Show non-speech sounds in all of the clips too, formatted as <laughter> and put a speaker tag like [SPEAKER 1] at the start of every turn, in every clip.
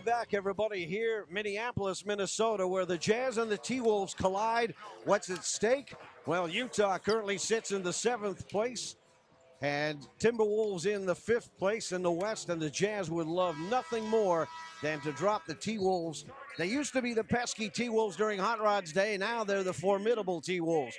[SPEAKER 1] Welcome back, everybody, here, Minneapolis, Minnesota, where the Jazz and the T Wolves collide. What's at stake? Well, Utah currently sits in the seventh place, and Timberwolves in the fifth place in the West, and the Jazz would love nothing more than to drop the T Wolves. They used to be the pesky T Wolves during Hot Rod's day, now they're the formidable T Wolves.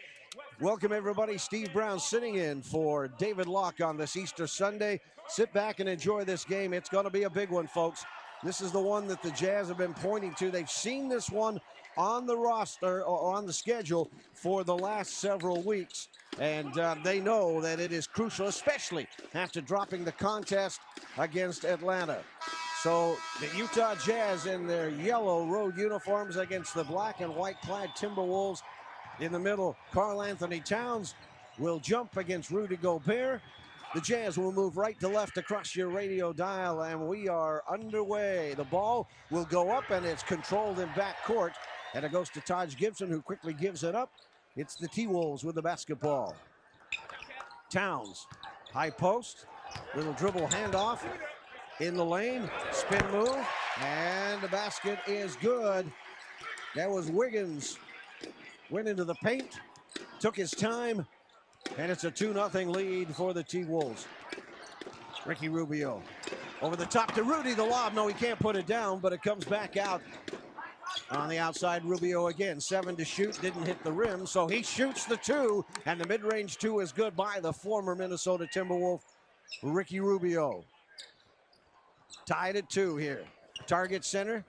[SPEAKER 1] Welcome, everybody. Steve Brown sitting in for David Locke on this Easter Sunday. Sit back and enjoy this game. It's going to be a big one, folks. This is the one that the Jazz have been pointing to. They've seen this one on the roster or on the schedule for the last several weeks. And uh, they know that it is crucial, especially after dropping the contest against Atlanta. So the Utah Jazz in their yellow road uniforms against the black and white clad Timberwolves in the middle. Karl Anthony Towns will jump against Rudy Gobert. The Jazz will move right to left across your radio dial, and we are underway. The ball will go up, and it's controlled in back court. And it goes to Taj Gibson, who quickly gives it up. It's the T Wolves with the basketball. Towns, high post, little dribble handoff in the lane, spin move, and the basket is good. That was Wiggins. Went into the paint, took his time, and it's a 2 0 lead for the T Wolves. Ricky Rubio over the top to Rudy. The lob. No, he can't put it down, but it comes back out on the outside. Rubio again, seven to shoot, didn't hit the rim, so he shoots the two, and the mid range two is good by the former Minnesota Timberwolf, Ricky Rubio. Tied at two here. Target center,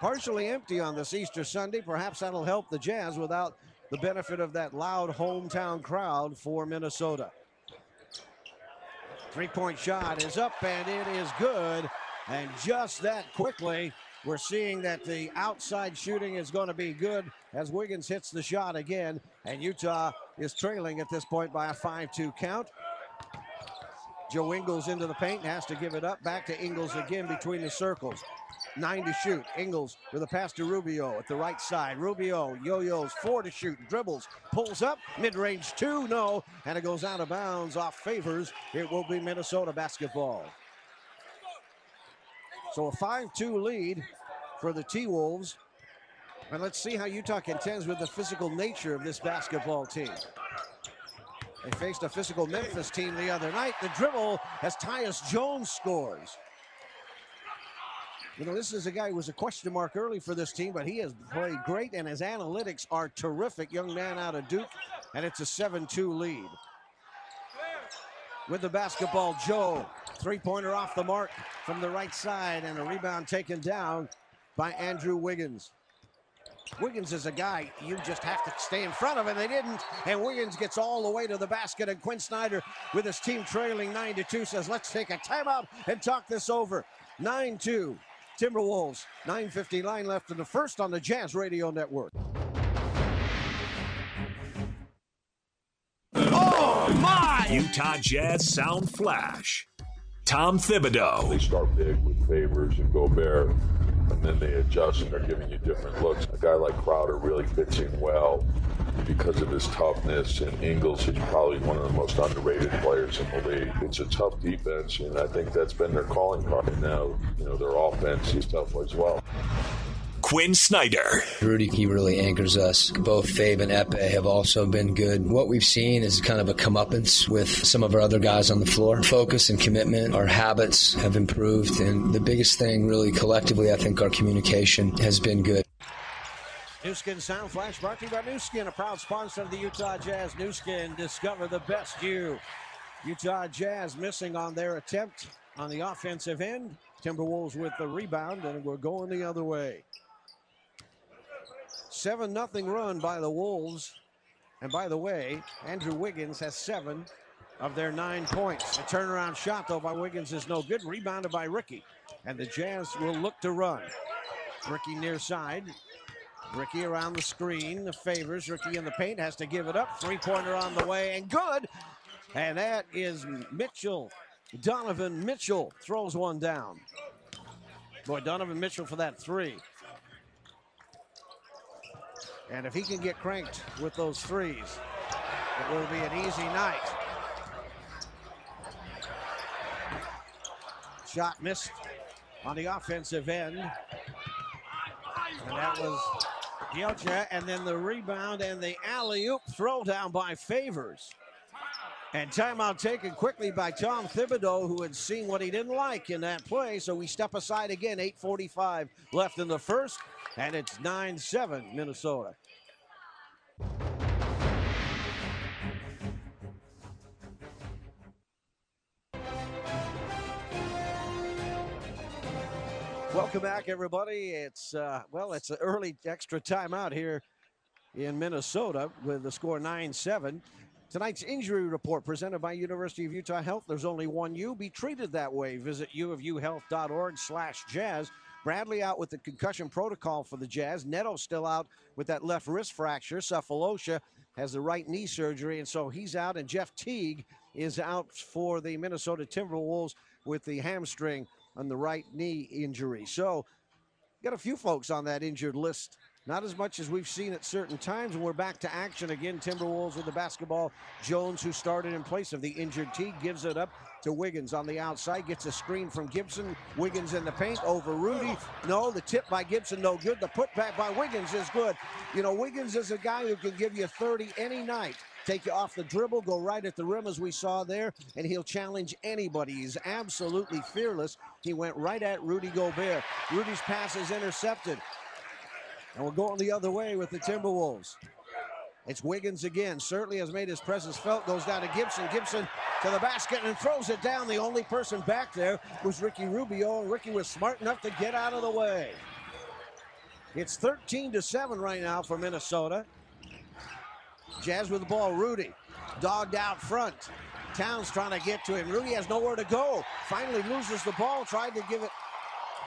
[SPEAKER 1] partially empty on this Easter Sunday. Perhaps that'll help the Jazz without the benefit of that loud hometown crowd for Minnesota. Three point shot is up and it is good. And just that quickly, we're seeing that the outside shooting is going to be good as Wiggins hits the shot again. And Utah is trailing at this point by a 5 2 count. Joe Ingles into the paint and has to give it up. Back to Ingles again between the circles. Nine to shoot. Ingles with a pass to Rubio at the right side. Rubio yo-yos, four to shoot, dribbles, pulls up, mid-range two, no, and it goes out of bounds off favors. It will be Minnesota basketball. So a 5-2 lead for the T-Wolves. And let's see how Utah contends with the physical nature of this basketball team. They faced a physical Memphis team the other night. The dribble as Tyus Jones scores. You know, this is a guy who was a question mark early for this team, but he has played great, and his analytics are terrific. Young man out of Duke, and it's a 7 2 lead. With the basketball, Joe. Three pointer off the mark from the right side, and a rebound taken down by Andrew Wiggins. Wiggins is a guy you just have to stay in front of, and they didn't. And Wiggins gets all the way to the basket, and Quinn Snyder, with his team trailing 9-2, says, Let's take a timeout and talk this over. 9 2. Timberwolves, 9.59 left in the first on the Jazz Radio Network.
[SPEAKER 2] Oh my!
[SPEAKER 3] Utah Jazz Sound Flash. Tom Thibodeau.
[SPEAKER 4] They start big with Favors and Gobert, and then they adjust and they're giving you different looks. A guy like Crowder really fits in well because of his toughness, and Ingles is probably one of the most underrated players in the league. It's a tough defense, and I think that's been their calling card. Now, you know, their offense is tough as well.
[SPEAKER 3] Quinn Snyder.
[SPEAKER 5] Rudy, he really anchors us. Both Fabe and Epe have also been good. What we've seen is kind of a comeuppance with some of our other guys on the floor. Focus and commitment, our habits have improved. And the biggest thing, really, collectively, I think our communication has been good.
[SPEAKER 1] Nu Skin Sound Flash brought to you by Nu Skin, a proud sponsor of the Utah Jazz. Nu Skin, discover the best you. Utah Jazz missing on their attempt on the offensive end. Timberwolves with the rebound, and we're going the other way. 7 0 run by the Wolves. And by the way, Andrew Wiggins has seven of their nine points. A turnaround shot, though, by Wiggins is no good. Rebounded by Ricky. And the Jazz will look to run. Ricky near side. Ricky around the screen. The favors. Ricky in the paint has to give it up. Three pointer on the way and good. And that is Mitchell. Donovan Mitchell throws one down. Boy, Donovan Mitchell for that three. And if he can get cranked with those threes, it will be an easy night. Shot missed on the offensive end. And that was Gilcha. And then the rebound and the alley oop throw down by Favors. And timeout taken quickly by Tom Thibodeau, who had seen what he didn't like in that play. So we step aside again. 8.45 left in the first, and it's 9 7 Minnesota. Welcome back, everybody. It's uh, well, it's an early extra timeout here in Minnesota with the score 9-7. Tonight's injury report presented by University of Utah Health. There's only one you. Be treated that way. Visit uofuhealth.org slash jazz. Bradley out with the concussion protocol for the Jazz. Neto still out with that left wrist fracture. Sefolosha has the right knee surgery, and so he's out. And Jeff Teague is out for the Minnesota Timberwolves with the hamstring on the right knee injury. So, got a few folks on that injured list. Not as much as we've seen at certain times. We're back to action again. Timberwolves with the basketball. Jones, who started in place of the injured Teague, gives it up to Wiggins on the outside. Gets a screen from Gibson. Wiggins in the paint over Rudy. No, the tip by Gibson, no good. The putback by Wiggins is good. You know, Wiggins is a guy who can give you 30 any night take you off the dribble, go right at the rim as we saw there, and he'll challenge anybody. He's absolutely fearless. He went right at Rudy Gobert. Rudy's pass is intercepted. And we're going the other way with the Timberwolves. It's Wiggins again. Certainly has made his presence felt. Goes down to Gibson. Gibson to the basket and throws it down. The only person back there was Ricky Rubio, and Ricky was smart enough to get out of the way. It's 13 to 7 right now for Minnesota. Jazz with the ball. Rudy dogged out front. Towns trying to get to him. Rudy has nowhere to go. Finally loses the ball. Tried to give it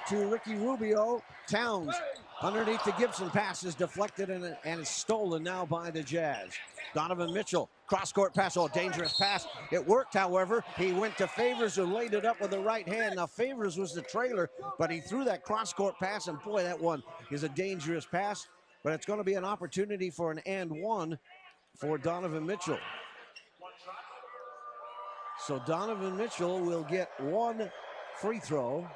[SPEAKER 1] to Ricky Rubio. Towns underneath the Gibson pass is deflected and, and is stolen now by the Jazz. Donovan Mitchell, cross court pass. Oh, dangerous pass. It worked, however. He went to Favors who laid it up with the right hand. Now, Favors was the trailer, but he threw that cross court pass, and boy, that one is a dangerous pass. But it's going to be an opportunity for an and one for Donovan Mitchell. So Donovan Mitchell will get one free throw.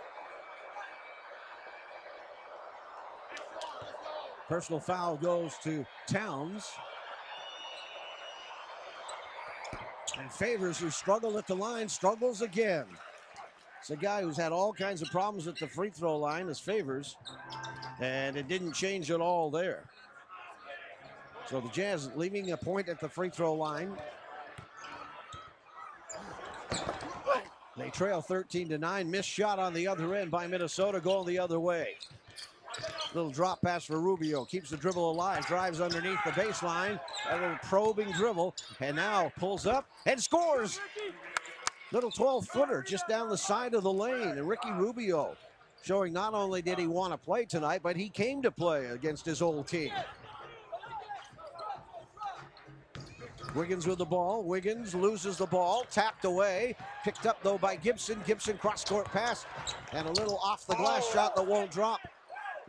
[SPEAKER 1] Personal foul goes to Towns. And Favors, who struggled at the line, struggles again. It's a guy who's had all kinds of problems at the free throw line, as Favors. And it didn't change at all there. So the Jazz leaving a point at the free throw line. They trail 13 to 9. Missed shot on the other end by Minnesota going the other way. Little drop pass for Rubio. Keeps the dribble alive. Drives underneath the baseline. A little probing dribble. And now pulls up and scores. Little 12 footer just down the side of the lane. And Ricky Rubio showing not only did he want to play tonight, but he came to play against his old team. Wiggins with the ball. Wiggins loses the ball. Tapped away. Picked up, though, by Gibson. Gibson cross court pass. And a little off the glass oh. shot that won't drop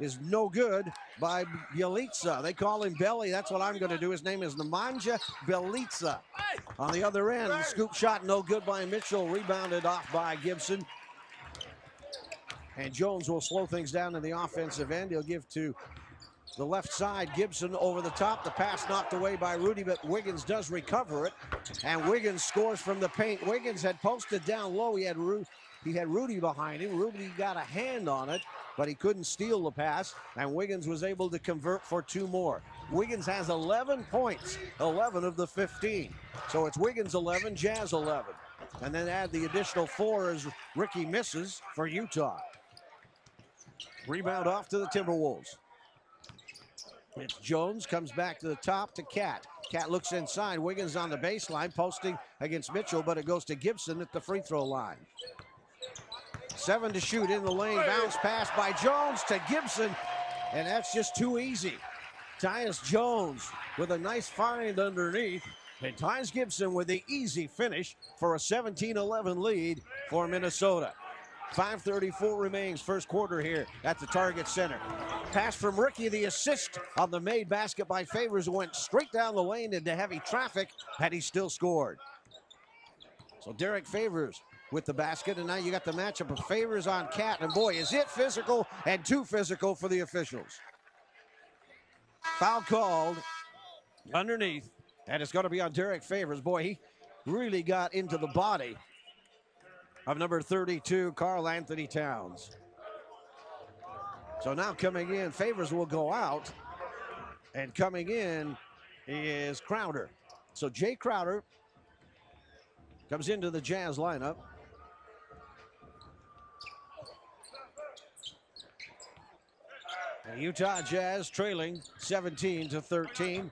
[SPEAKER 1] is no good by Bjelica. They call him Belly. That's what I'm going to do. His name is Nemanja Bjelica. On the other end, scoop shot no good by Mitchell. Rebounded off by Gibson. And Jones will slow things down in the offensive end. He'll give to the left side. Gibson over the top. The pass knocked away by Rudy, but Wiggins does recover it. And Wiggins scores from the paint. Wiggins had posted down low. He had Ru- he had Rudy behind him. Rudy got a hand on it, but he couldn't steal the pass. And Wiggins was able to convert for two more. Wiggins has 11 points, 11 of the 15. So it's Wiggins 11, Jazz 11. and then add the additional four as Ricky misses for Utah. Rebound off to the Timberwolves. It's Jones comes back to the top to Cat. Cat looks inside. Wiggins on the baseline, posting against Mitchell, but it goes to Gibson at the free throw line. Seven to shoot in the lane. Bounce pass by Jones to Gibson, and that's just too easy. Tyus Jones with a nice find underneath. And Tyus Gibson with the easy finish for a 17 11 lead for Minnesota. 5.34 remains, first quarter here at the Target Center. Pass from Ricky, the assist on the made basket by Favors went straight down the lane into heavy traffic, had he still scored. So Derek Favors with the basket, and now you got the matchup of Favors on Cat, and boy, is it physical and too physical for the officials. Foul called underneath, and it's going to be on Derek Favors. Boy, he really got into the body of number 32, Karl Anthony Towns. So now coming in, Favors will go out, and coming in is Crowder. So Jae Crowder comes into the Jazz lineup. And Utah Jazz trailing 17 to 13.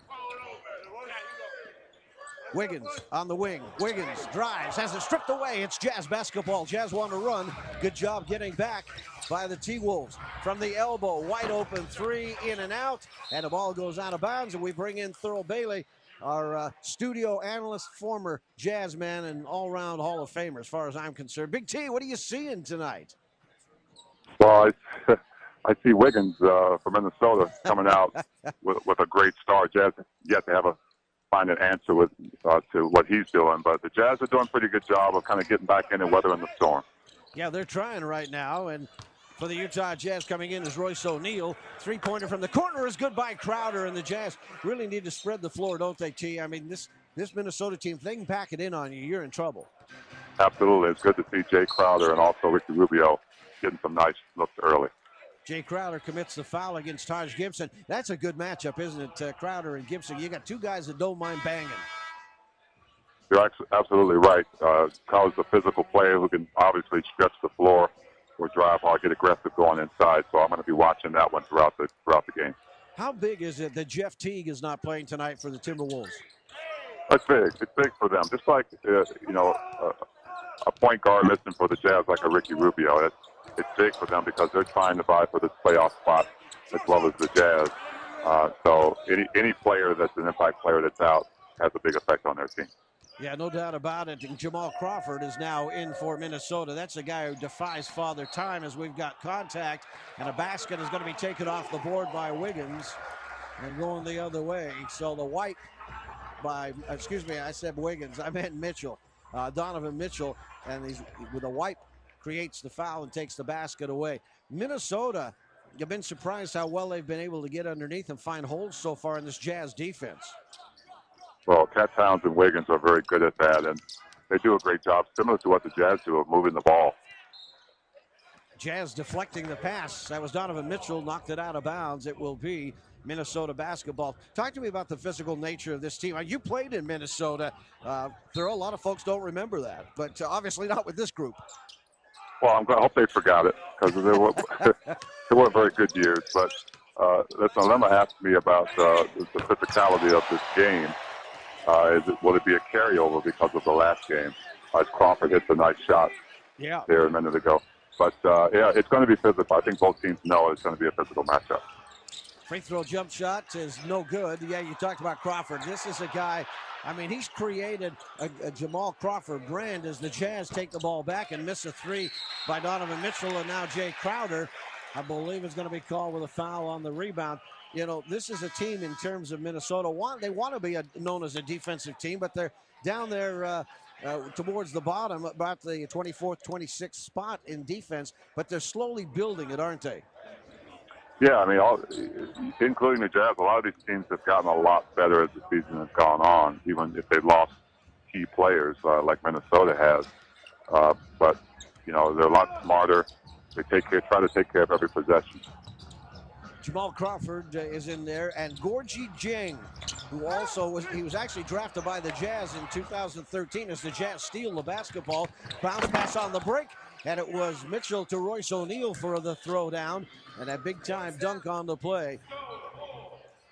[SPEAKER 1] Wiggins on the wing. Wiggins drives, has it stripped away. It's Jazz basketball. Jazz want to run. Good job getting back by the T Wolves. From the elbow, wide open three, in and out. And the ball goes out of bounds. And we bring in Thurl Bailey, our uh, studio analyst, former Jazz man, and all round Hall of Famer, as far as I'm concerned. Big T, what are you seeing tonight?
[SPEAKER 2] Well, I, see Wiggins uh, from Minnesota coming out <laughs> with, with a great start. Jazz yet to have a find an answer with uh, to what he's doing. But the Jazz are doing a pretty good job of kind of getting back in and weathering the storm.
[SPEAKER 1] Yeah, they're trying right now. And for the Utah Jazz coming in is Royce O'Neale. Three pointer from the corner is good by Crowder. And the Jazz really need to spread the floor, don't they, T? I mean, this, this Minnesota team, if they can pack it in on you, you're in trouble.
[SPEAKER 2] Absolutely. It's good to see Jae Crowder and also Ricky Rubio getting some nice looks early.
[SPEAKER 1] Jae Crowder commits the foul against Taj Gibson. That's a good matchup, isn't it? Uh, Crowder and Gibson. You got two guys that don't mind banging.
[SPEAKER 2] You're absolutely right. Uh, Crowder's a physical player who can obviously stretch the floor or drive hard, get aggressive going inside. So I'm going to be watching that one throughout the throughout the game.
[SPEAKER 1] How big is it that Jeff Teague is not playing tonight for the Timberwolves?
[SPEAKER 2] It's big. It's big for them. Just like uh, you know, uh, a point guard missing for the Jazz, like a Ricky Rubio. It's it's big for them because they're trying to vie for this playoff spot as well as the Jazz. Uh, so any any player that's an impact player that's out has a big effect on their team.
[SPEAKER 1] Yeah, no doubt about it. And Jamal Crawford is now in for Minnesota. That's a guy who defies father time as we've got contact. And a basket is going to be taken off the board by Wiggins and going the other way. So the white by, excuse me, I said Wiggins. I meant Mitchell. Uh, Donovan Mitchell. And he's with a wipe creates the foul and takes the basket away. Minnesota, you've been surprised how well they've been able to get underneath and find holes so far in this Jazz defense.
[SPEAKER 2] Well, Cat Towns and Wiggins are very good at that, and they do a great job, similar to what the Jazz do of moving the ball.
[SPEAKER 1] Jazz deflecting the pass. That was Donovan Mitchell, knocked it out of bounds. It will be Minnesota basketball. Talk to me about the physical nature of this team. You played in Minnesota. Uh, there are a lot of folks don't remember that, but uh, obviously not with this group.
[SPEAKER 2] Well, I'm I hope they forgot it because they were <laughs> they were very good years. But uh, listen, Lemma asked me about uh, the physicality of this game. Uh, is it, will it be a carryover because of the last game? As Crawford hits a nice shot
[SPEAKER 1] yeah.
[SPEAKER 2] there a minute ago. But uh, yeah, it's going to be physical. I think both teams know it's going to be a physical matchup.
[SPEAKER 1] Free throw jump shot is no good. Yeah, you talked about Crawford. This is a guy I mean, he's created a, a, Jamal Crawford brand as the Jazz take the ball back and miss a three by Donovan Mitchell and now Jae Crowder. I believe is going to be called with a foul on the rebound. You know, this is a team in terms of Minnesota. Want they want to be a, known as a defensive team, but they're down there uh, uh, towards the bottom, about the 24th, 26th spot in defense. But they're slowly building it, aren't they?
[SPEAKER 2] Yeah, I mean, all, including the Jazz, a lot of these teams have gotten a lot better as the season has gone on, even if they've lost key players uh, like Minnesota has. Uh, but you know, they're a lot smarter. They take care, try to take care of every possession.
[SPEAKER 1] Jamal Crawford uh, is in there, and Gorgui Dieng, who also was he was actually drafted by the Jazz in 2013 as the Jazz steal the basketball. Bounce pass on the break, and it was Mitchell to Royce O'Neale for the throwdown and a big time dunk on the play.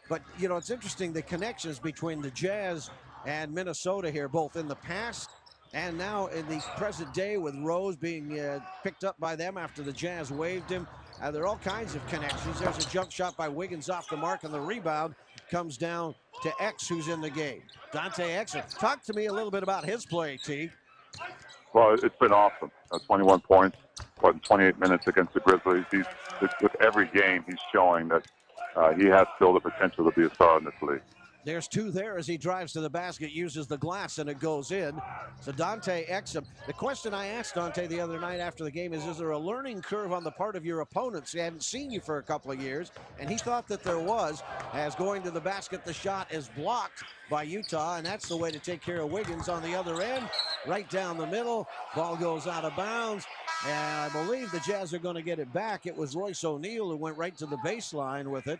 [SPEAKER 1] But you know, it's interesting the connections between the Jazz and Minnesota here, both in the past and now in the present day with Rose being uh, picked up by them after the Jazz waived him. Uh, there are all kinds of connections. There's a jump shot by Wiggins off the mark, and the rebound comes down to X, who's in the game. Dante Exum. Talk to me a little bit about his play, T.
[SPEAKER 2] Well, it's been awesome. Uh, 21 points, what, in 28 minutes against the Grizzlies. He's with every game, he's showing that uh, he has still the potential to be a star in this league.
[SPEAKER 1] There's two there as he drives to the basket, uses the glass, and it goes in. So Dante Exum. The question I asked Dante the other night after the game is, is there a learning curve on the part of your opponents? They haven't seen you for a couple of years, and he thought that there was. As going to the basket, the shot is blocked by Utah, and that's the way to take care of Wiggins on the other end. Right down the middle, ball goes out of bounds. And I believe the Jazz are going to get it back. It was Royce O'Neale who went right to the baseline with it.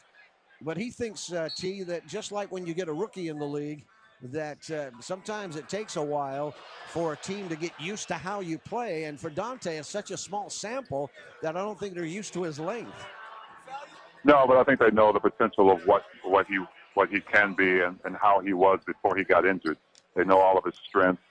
[SPEAKER 1] But he thinks, uh, T, that just like when you get a rookie in the league, that uh, sometimes it takes a while for a team to get used to how you play. And for Dante, it's such a small sample that I don't think they're used to his length.
[SPEAKER 2] No, but I think they know the potential of what what he what he can be and, and how he was before he got injured. They know all of his strengths.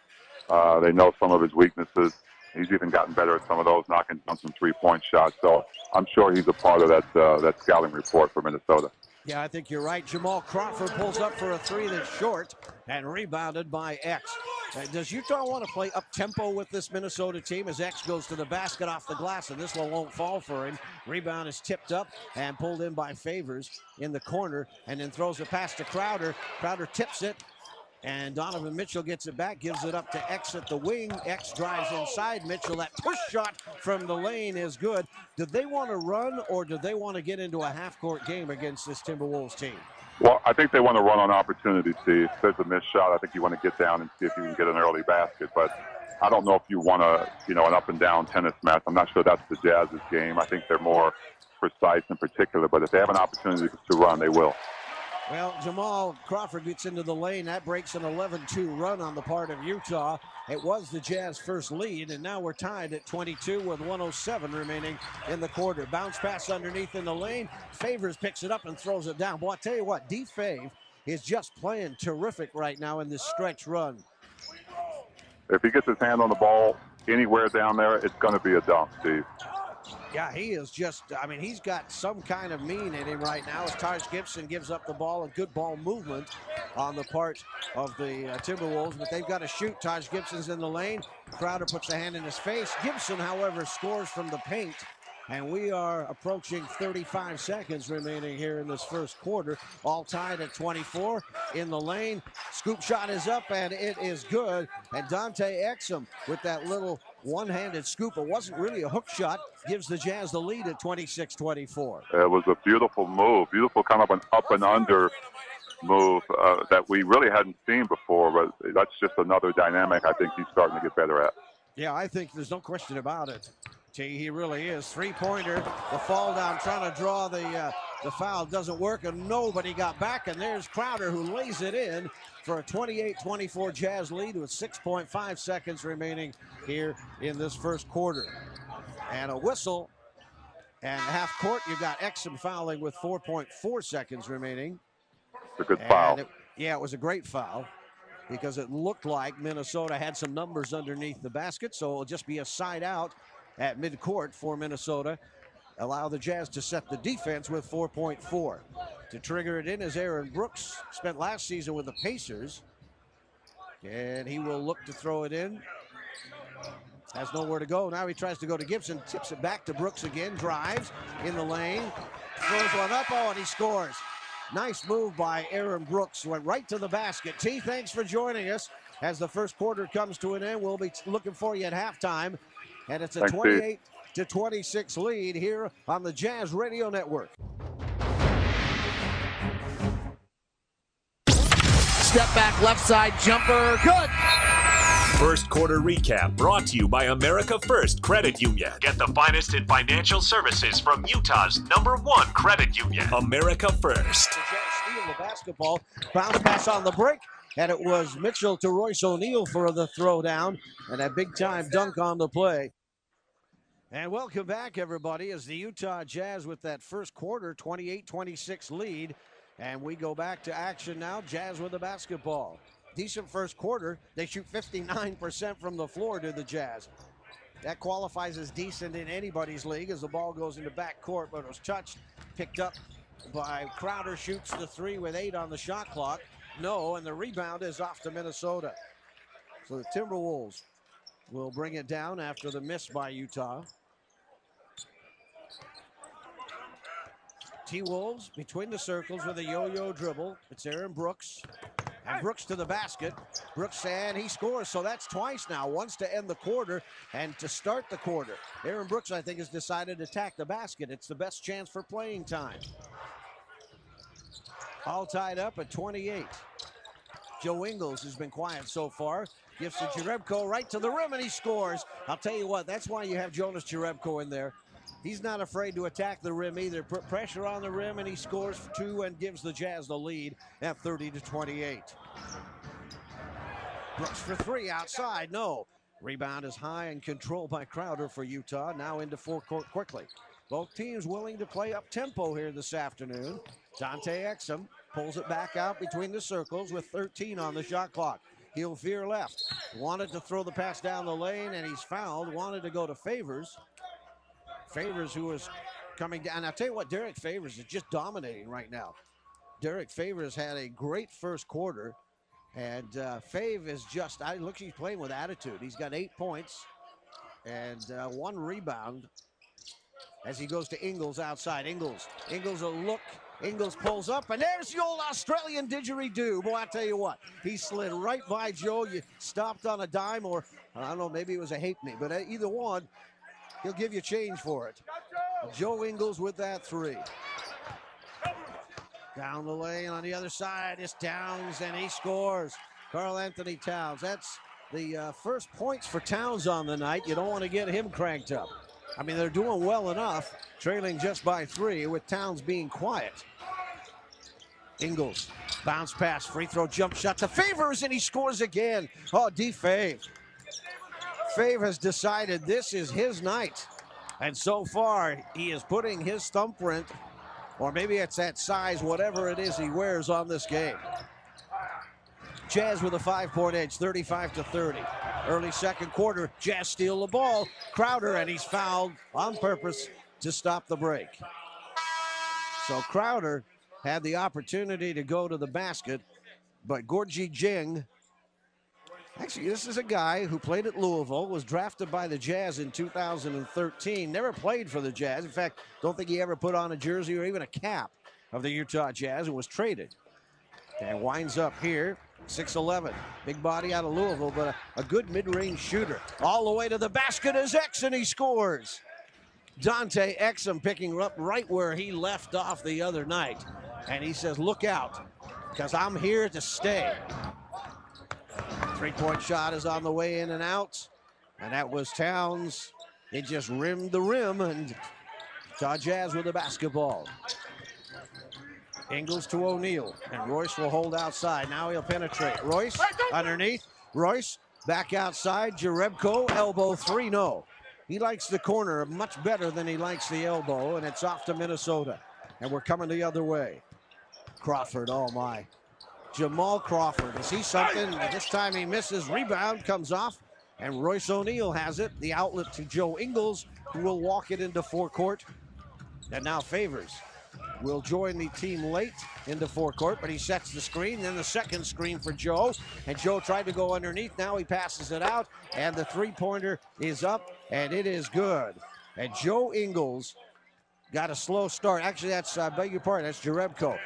[SPEAKER 2] Uh, they know some of his weaknesses. He's even gotten better at some of those, knocking down some three-point shots. So I'm sure he's a part of that uh, that scouting report for Minnesota.
[SPEAKER 1] Yeah, I think you're right. Jamal Crawford pulls up for a three that's short and rebounded by X. Uh, does Utah want to play up tempo with this Minnesota team as X goes to the basket off the glass and this one won't fall for him? Rebound is tipped up and pulled in by Favors in the corner and then throws a pass to Crowder. Crowder tips it and Donovan Mitchell gets it back, gives it up to X at the wing. X drives inside Mitchell. That push shot from the lane is good. Did they want to run or do they want to get into a half court game against this Timberwolves team?
[SPEAKER 2] Well, I think they want to run on opportunity, Steve. If there's a missed shot, I think you want to get down and see if you can get an early basket. But I don't know if you want to, you know, an up and down tennis match. I'm not sure that's the Jazz's game. I think they're more precise in particular. But if they have an opportunity to run, they will.
[SPEAKER 1] Well, Jamal Crawford gets into the lane. That breaks an 11 2 run on the part of Utah. It was the Jazz first lead, and now we're tied at 22 with 107 remaining in the quarter. Bounce pass underneath in the lane. Favors picks it up and throws it down. Boy, I tell you what, D Fave is just playing terrific right now in this stretch run.
[SPEAKER 2] If he gets his hand on the ball anywhere down there, it's going to be a dunk, Steve.
[SPEAKER 1] Yeah, he is just, I mean, he's got some kind of mean in him right now as Taj Gibson gives up the ball. A good ball movement on the part of the uh, Timberwolves, but they've got to shoot. Taj Gibson's in the lane. Crowder puts a hand in his face. Gibson, however, scores from the paint. And we are approaching 35 seconds remaining here in this first quarter. All tied at 24 in the lane. Scoop shot is up and it is good. And Dante Exum with that little one-handed scoop. It wasn't really a hook shot. Gives the Jazz the lead at 26-24.
[SPEAKER 2] It was a beautiful move. Beautiful kind of an up and under move uh, that we really hadn't seen before. But that's just another dynamic I think he's starting to get better at.
[SPEAKER 1] Yeah, I think there's no question about it. T, he really is. Three-pointer, the fall down, trying to draw the uh, the foul doesn't work, and nobody got back. And there's Crowder who lays it in for a 28-24 Jazz lead with 6.5 seconds remaining here in this first quarter. And a whistle and half court. you've got Exum fouling with 4.4 seconds remaining.
[SPEAKER 2] It's a good foul.
[SPEAKER 1] It, yeah, it was a great foul because it looked like Minnesota had some numbers underneath the basket, so it'll just be a side out at midcourt for Minnesota. Allow the Jazz to set the defense with 4.4. To trigger it in is Aaron Brooks, spent last season with the Pacers. And he will look to throw it in. Has nowhere to go. Now he tries to go to Gibson, tips it back to Brooks again, drives in the lane, throws one up, oh, and he scores. Nice move by Aaron Brooks. Went right to the basket. T, thanks for joining us. As the first quarter comes to an end, we'll be looking for you at halftime. And it's a
[SPEAKER 2] Thanks,
[SPEAKER 1] 28 to 26 lead here on the Jazz Radio Network.
[SPEAKER 6] Step back, left side jumper. Good.
[SPEAKER 7] First quarter recap brought to you by America First Credit Union. Get the finest in financial services from Utah's number one credit union, America First.
[SPEAKER 1] The Jazz steal the the basketball. Bounce pass on the break, and it was Mitchell to Royce O'Neale for the throwdown, and a big time dunk on the play. And welcome back, everybody, as the Utah Jazz with that first quarter 28 26 lead. And we go back to action now. Jazz with the basketball. Decent first quarter. They shoot 59% from the floor to the Jazz. That qualifies as decent in anybody's league as the ball goes into back court, but it was touched, picked up by Crowder, shoots the three with eight on the shot clock. No, and the rebound is off to Minnesota. So the Timberwolves will bring it down after the miss by Utah. T Wolves between the circles with a yo yo dribble. It's Aaron Brooks. And Brooks to the basket. Brooks and he scores. So that's twice now. Once to end the quarter and to start the quarter. Aaron Brooks, I think, has decided to attack the basket. It's the best chance for playing time. All tied up at 28. Joe Ingles has been quiet so far. Gives to Jerebko right to the rim and he scores. I'll tell you what, that's why you have Jonas Jerebko in there. He's not afraid to attack the rim either. Put pressure on the rim, and he scores for two and gives the Jazz the lead at 30 to 28. Brooks for three outside. No. Rebound is high and controlled by Crowder for Utah. Now into forecourt quickly. Both teams willing to play up tempo here this afternoon. Dante Exum pulls it back out between the circles with 13 on the shot clock. He'll veer left. Wanted to throw the pass down the lane, and he's fouled. Wanted to go to Favors. Favors, who is coming down. I'll tell you what, Derek Favors is just dominating right now. Derek Favors had a great first quarter, and uh, Fave is just, I look, he's playing with attitude. He's got eight points and uh, one rebound as he goes to Ingles outside. Ingles, Ingles a look. Ingles pulls up, and there's the old Australian didgeridoo. Boy, I tell you what, he slid right by Joe. You stopped on a dime, or I don't know, maybe it was a hate me, but uh, either one, He'll give you change for it. Joe Ingles with that three. Down the lane on the other side is Towns, and he scores. Karl Anthony Towns. That's the uh, first points for Towns on the night. You don't want to get him cranked up. I mean, they're doing well enough, trailing just by three, with Towns being quiet. Ingles, bounce pass, free throw, jump shot to Favors, and he scores again. Oh, D. Fave. Fave has decided this is his night. And so far, he is putting his thumbprint, or maybe it's that size, whatever it is he wears on this game. Jazz with a five point edge, 35 to 30. Early second quarter, Jazz steal the ball. Crowder, and he's fouled on purpose to stop the break. So Crowder had the opportunity to go to the basket, but Gorgui Dieng. Actually, this is a guy who played at Louisville, was drafted by the Jazz in 2013, never played for the Jazz. In fact, don't think he ever put on a jersey or even a cap of the Utah Jazz and was traded. And winds up here, 6'11. Big body out of Louisville, but a, a good mid range shooter. All the way to the basket is and he scores. Dante Exum picking up right where he left off the other night. And he says, Look out, because I'm here to stay. Three point shot is on the way in and out. And that was Towns. It just rimmed the rim and Jazz with the basketball. Ingles to O'Neale. And Royce will hold outside. Now he'll penetrate. Royce underneath. Royce back outside. Jerebko elbow three. No. He likes the corner much better than he likes the elbow, and it's off to Minnesota. And we're coming the other way. Crawford, oh my. Jamal Crawford. Is he something? This time he misses. Rebound comes off, and Royce O'Neale has it. The outlet to Joe Ingles, who will walk it into forecourt. And now Favors will join the team late into forecourt, but he sets the screen. Then the second screen for Joe. And Joe tried to go underneath. Now he passes it out, and the three pointer is up, and it is good. And Joe Ingles got a slow start. Actually, that's, I beg your pardon, that's Jerebko.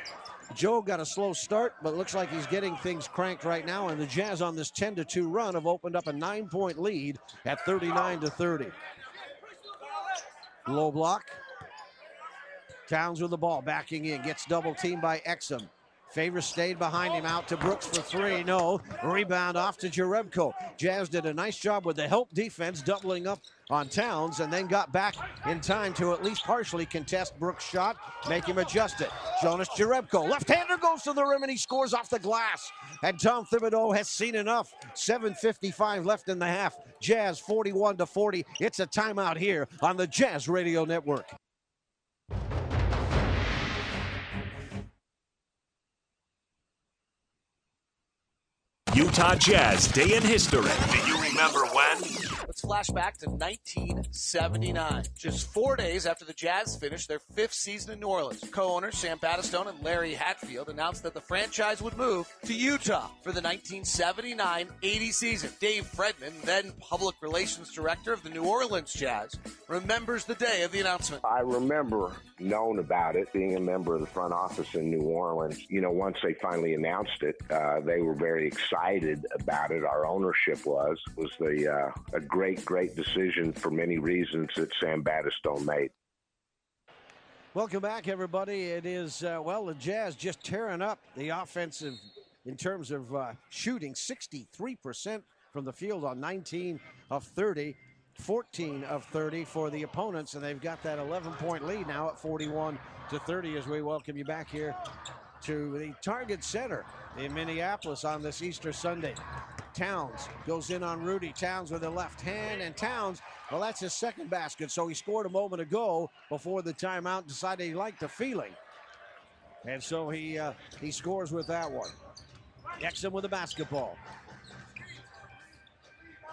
[SPEAKER 1] Joe got a slow start, but looks like he's getting things cranked right now. And the Jazz on this 10 to 2 run have opened up a nine point lead at 39 to 30. Low block. Towns with the ball, backing in, gets double teamed by Exum. Favors stayed behind him out to Brooks for three. No. Rebound off to Jerebko. Jazz did a nice job with the help defense, doubling up on Towns, and then got back in time to at least partially contest Brooks' shot, make him adjust it. Jonas Jerebko, left-hander goes to the rim and he scores off the glass. And Tom Thibodeau has seen enough. 7.55 left in the half. Jazz 41 to 40. It's a timeout here on the Jazz Radio Network.
[SPEAKER 7] Utah Jazz Day in History. Do you remember when?
[SPEAKER 6] Let's flash back to 1979. Just four days after the Jazz finished their fifth season in New Orleans, co-owners Sam Battistone and Larry Hatfield announced that the franchise would move to Utah for the 1979-80 season. Dave Fredman, then public relations director of the New Orleans Jazz, remembers the day of the announcement.
[SPEAKER 8] I remember knowing about it, being a member of the front office in New Orleans. You know, once they finally announced it, uh, they were very excited about it. Our ownership was was the uh, a great, great decision for many reasons that Sam Battistone made.
[SPEAKER 1] Welcome back, everybody. It is, uh, well, the Jazz just tearing up the offensive in terms of uh, shooting 63% from the field on 19 of 30. 14 of 30 for the opponents, and they've got that 11 point lead now at 41 to 30 as we welcome you back here to the Target Center in Minneapolis on this Easter Sunday. Towns goes in on Rudy. Towns with the left hand, and Towns, well, that's his second basket. So he scored a moment ago before the timeout, decided he liked the feeling. And so he uh, he scores with that one. Exum with the basketball.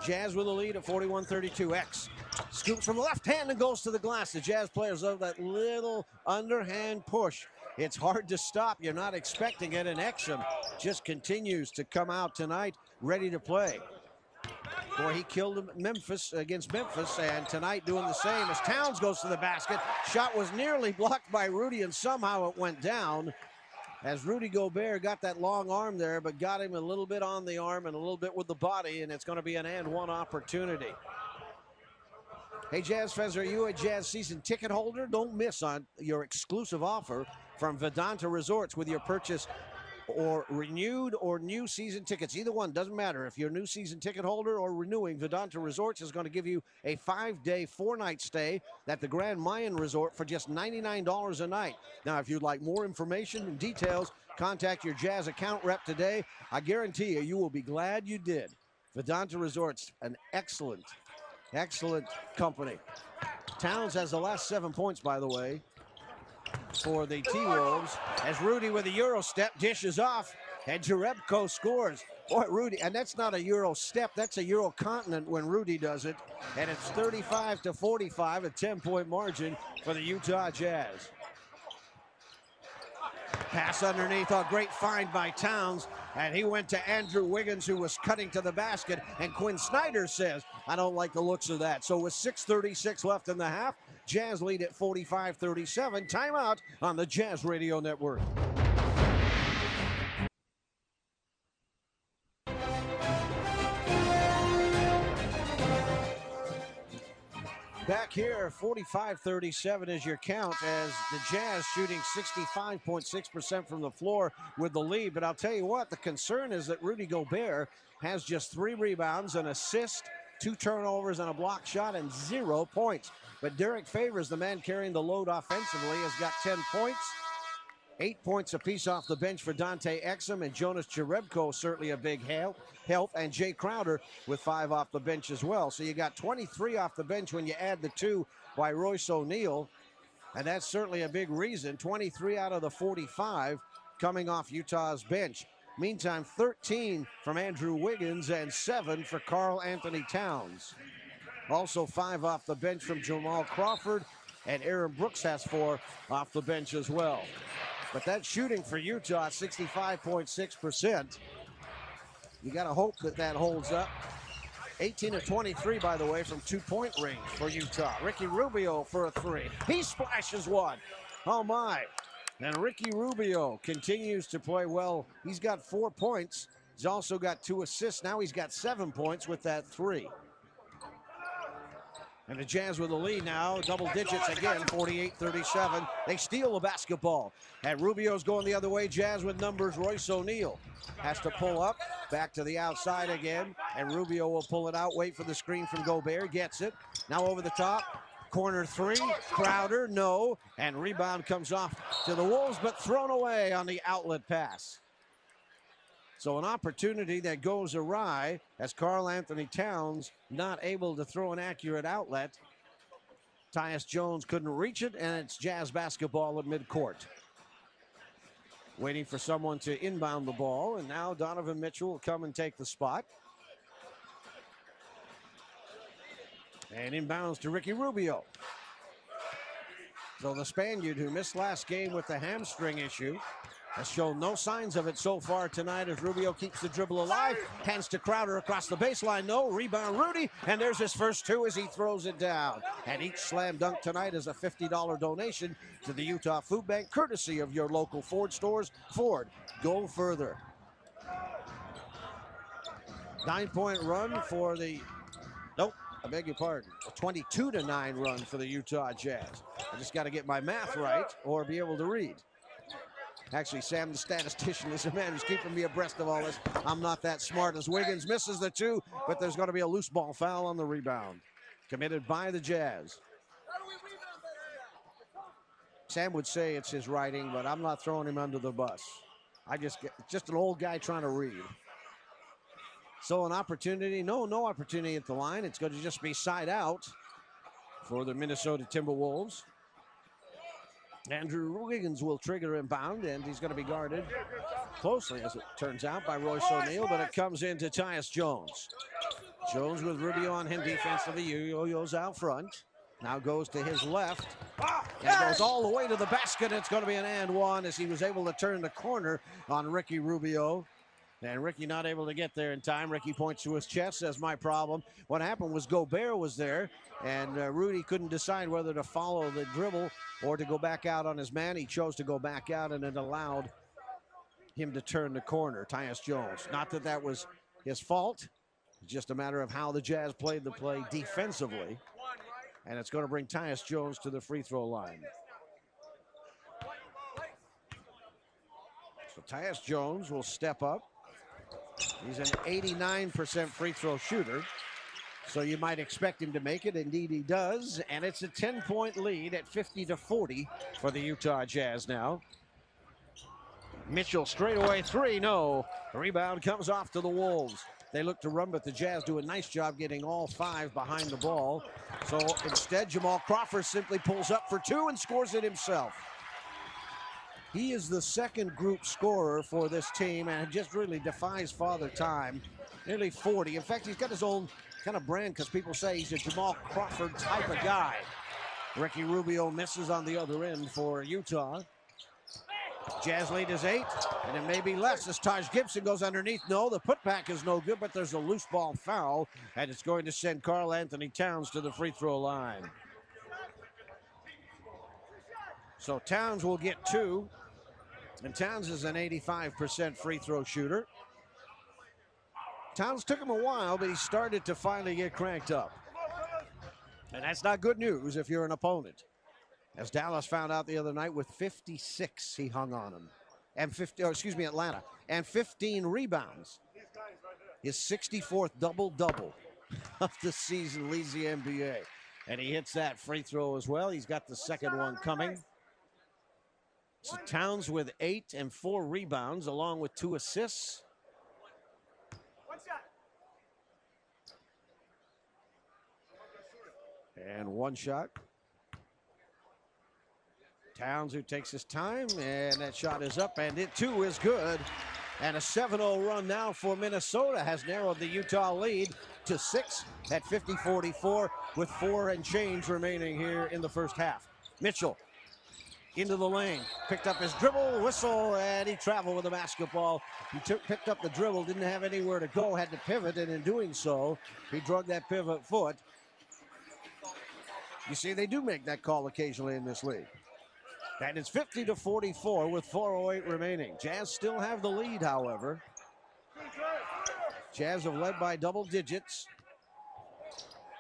[SPEAKER 1] Jazz with a lead at 41-32. X scoops from the left hand and goes to the glass. The Jazz players love that little underhand push. It's hard to stop. You're not expecting it, and Exum just continues to come out tonight ready to play. Boy, he killed Memphis against Memphis, and tonight doing the same as Towns goes to the basket. Shot was nearly blocked by Rudy, and somehow it went down. As Rudy Gobert got that long arm there, but got him a little bit on the arm and a little bit with the body, and it's going to be an and one opportunity. Hey, Jazz fans, are you a Jazz season ticket holder? Don't miss on your exclusive offer from Vidanta Resorts with your purchase or renewed or new season tickets. Either one doesn't matter. If you're a new season ticket holder or renewing, Vidanta Resorts is going to give you a five-day, four-night stay at the Grand Mayan Resort for just $99 a night. Now, if you'd like more information and details, contact your Jazz account rep today. I guarantee you, you will be glad you did. Vidanta Resorts, an excellent, excellent company. Towns has the last seven points, by the way for the T-Wolves as Rudy with a Euro step dishes off and Jerebko scores. Boy, Rudy, and that's not a Euro step, that's a Euro continent when Rudy does it. And it's 35 to 45, a 10-point margin for the Utah Jazz. Pass underneath, a great find by Towns, and he went to Andrew Wiggins, who was cutting to the basket, and Quinn Snyder says, I don't like the looks of that. So with 6.36 left in the half, Jazz lead at 45 37. Timeout on the Jazz Radio Network. Back here, 45 37 is your count as the Jazz shooting 65.6% from the floor with the lead. But I'll tell you what, the concern is that Rudy Gobert has just three rebounds, an assist, two turnovers, and a block shot, and zero points. But Derek Favors, the man carrying the load offensively, has got 10 points. Eight points apiece off the bench for Dante Exum and Jonas Jerebko, certainly a big help. Help and Jae Crowder with five off the bench as well. So you got 23 off the bench when you add the two by Royce O'Neale, and that's certainly a big reason. 23 out of the 45 coming off Utah's bench. Meantime, 13 from Andrew Wiggins and seven for Karl Anthony Towns. Also, five off the bench from Jamal Crawford, and Aaron Brooks has four off the bench as well. But that shooting for Utah, 65.6%. You got to hope that that holds up. 18 of 23, by the way, from two point range for Utah. Ricky Rubio for a three. He splashes one. Oh, my. And Ricky Rubio continues to play well. He's got four points. He's also got two assists. Now he's got seven points with that three. And the Jazz with the lead now, double digits again, 48-37. They steal the basketball. And Rubio's going the other way. Jazz with numbers. Royce O'Neale has to pull up, back to the outside again. And Rubio will pull it out, wait for the screen from Gobert, gets it. Now over the top, corner three. Crowder, no. And rebound comes off to the Wolves, but thrown away on the outlet pass. So an opportunity that goes awry as Karl Anthony Towns not able to throw an accurate outlet. Tyus Jones couldn't reach it, and it's Jazz basketball at midcourt. Waiting for someone to inbound the ball, and now Donovan Mitchell will come and take the spot. And inbounds to Ricky Rubio. So the Spaniard who missed last game with the hamstring issue has shown no signs of it so far tonight as Rubio keeps the dribble alive. Hands to Crowder across the baseline. No. Rebound Rudy. And there's his first two as he throws it down. And each slam dunk tonight is a $50 donation to the Utah Food Bank, courtesy of your local Ford stores. Ford, go further. Nine point run for the. Nope. I beg your pardon. A 22 to 9 run for the Utah Jazz. I just got to get my math right or be able to read. Actually, Sam, the statistician, is the man who's keeping me abreast of all this. I'm not that smart as Wiggins misses the two, but there's going to be a loose ball foul on the rebound. Committed by the Jazz. Sam would say it's his writing, but I'm not throwing him under the bus. I just get just an old guy trying to read. So an opportunity, no, no opportunity at the line. It's going to just be side out for the Minnesota Timberwolves. Andrew Wiggins will trigger inbound, and he's going to be guarded closely, as it turns out, by Royce O'Neale, but it comes into Tyus Jones. Jones with Rubio on him defensively. Yo-Yo's out front. Now goes to his left. And goes all the way to the basket. It's going to be an and one as he was able to turn the corner on Ricky Rubio. And Ricky not able to get there in time. Ricky points to his chest, says, My problem. What happened was Gobert was there, and uh, Rudy couldn't decide whether to follow the dribble or to go back out on his man. He chose to go back out, and it allowed him to turn the corner. Tyus Jones. Not that that was his fault, it's just a matter of how the Jazz played the play defensively. And it's going to bring Tyus Jones to the free throw line. So Tyus Jones will step up. He's an 89% free throw shooter. So you might expect him to make it. Indeed, he does. And it's a 10 point lead at 50 to 40 for the Utah Jazz now. Mitchell straightaway three. No. Rebound comes off to the Wolves. They look to run, but the Jazz do a nice job getting all five behind the ball. So instead, Jamal Crawford simply pulls up for two and scores it himself. He is the second group scorer for this team and just really defies father time. Nearly 40. In fact, he's got his own kind of brand because people say he's a Jamal Crawford type of guy. Ricky Rubio misses on the other end for Utah. Jazz lead is eight, and it may be less as Taj Gibson goes underneath. No, the putback is no good, but there's a loose ball foul, and it's going to send Karl Anthony Towns to the free throw line. So Towns will get two, and Towns is an 85% free throw shooter. Towns took him a while, but he started to finally get cranked up. And that's not good news if you're an opponent. As Dallas found out the other night with 56, he hung on him. And 50, oh, excuse me, Atlanta. And 15 rebounds. His 64th double double <laughs> of the season leads the NBA. And he hits that free throw as well. He's got the second one coming. So Towns with eight and four rebounds, along with two assists. And one shot. Towns who takes his time, and that shot is up, and it too is good. And a 7 0 run now for Minnesota has narrowed the Utah lead to six at 50 44, with four and change remaining here in the first half. Mitchell into the lane, picked up his dribble, whistle, and he traveled with the basketball. He took, picked up the dribble, didn't have anywhere to go, had to pivot, and in doing so, he drug that pivot foot. You see, they do make that call occasionally in this league. And it's 50 to 44 with 4.08 remaining. Jazz still have the lead, however. Jazz have led by double digits.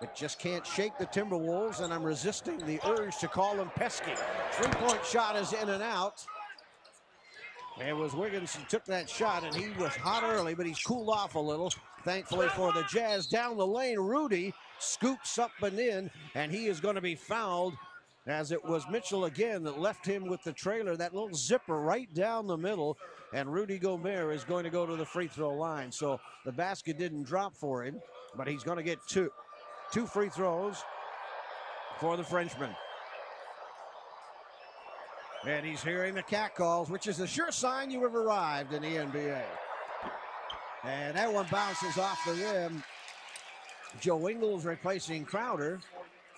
[SPEAKER 1] But just can't shake the Timberwolves, and I'm resisting the urge to call them pesky. Three point shot is in and out. It was Wiggins who took that shot, and he was hot early, but he's cooled off a little. Thankfully for the Jazz. Down the lane, Rudy scoops up and in, and he is going to be fouled as it was Mitchell again that left him with the trailer, that little zipper right down the middle. And Rudy Gobert is going to go to the free throw line. So the basket didn't drop for him, but he's going to get two. Two free throws for the Frenchman. And he's hearing the cat calls, which is a sure sign you have arrived in the NBA. And that one bounces off the rim. Joe Ingles replacing Crowder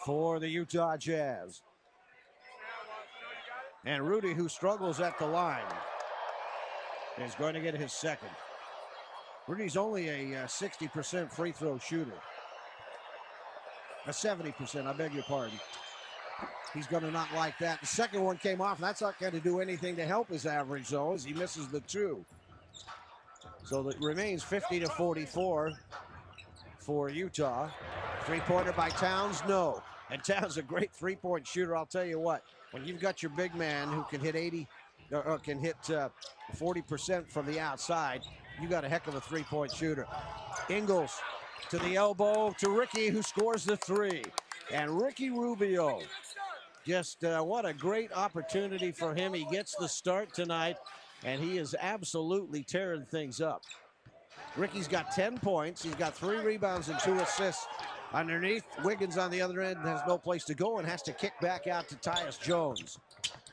[SPEAKER 1] for the Utah Jazz. And Rudy, who struggles at the line, is going to get his second. Rudy's only a uh, 60% free throw shooter. A 70%, I beg your pardon. He's going to not like that. The second one came off. That's not going to do anything to help his average, though, as he misses the two. So it remains 50 to 44 for Utah. Three pointer by Towns, no. And Towns a great three point shooter. I'll tell you what, when you've got your big man who can hit 80 or can hit uh, 40% from the outside, you got a heck of a three point shooter. Ingles to the elbow to Ricky, who scores the three. And Ricky Rubio, just uh, what a great opportunity for him. He gets the start tonight, and he is absolutely tearing things up. Ricky's got 10 points. He's got three rebounds and two assists. Underneath, Wiggins on the other end has no place to go and has to kick back out to Tyus Jones.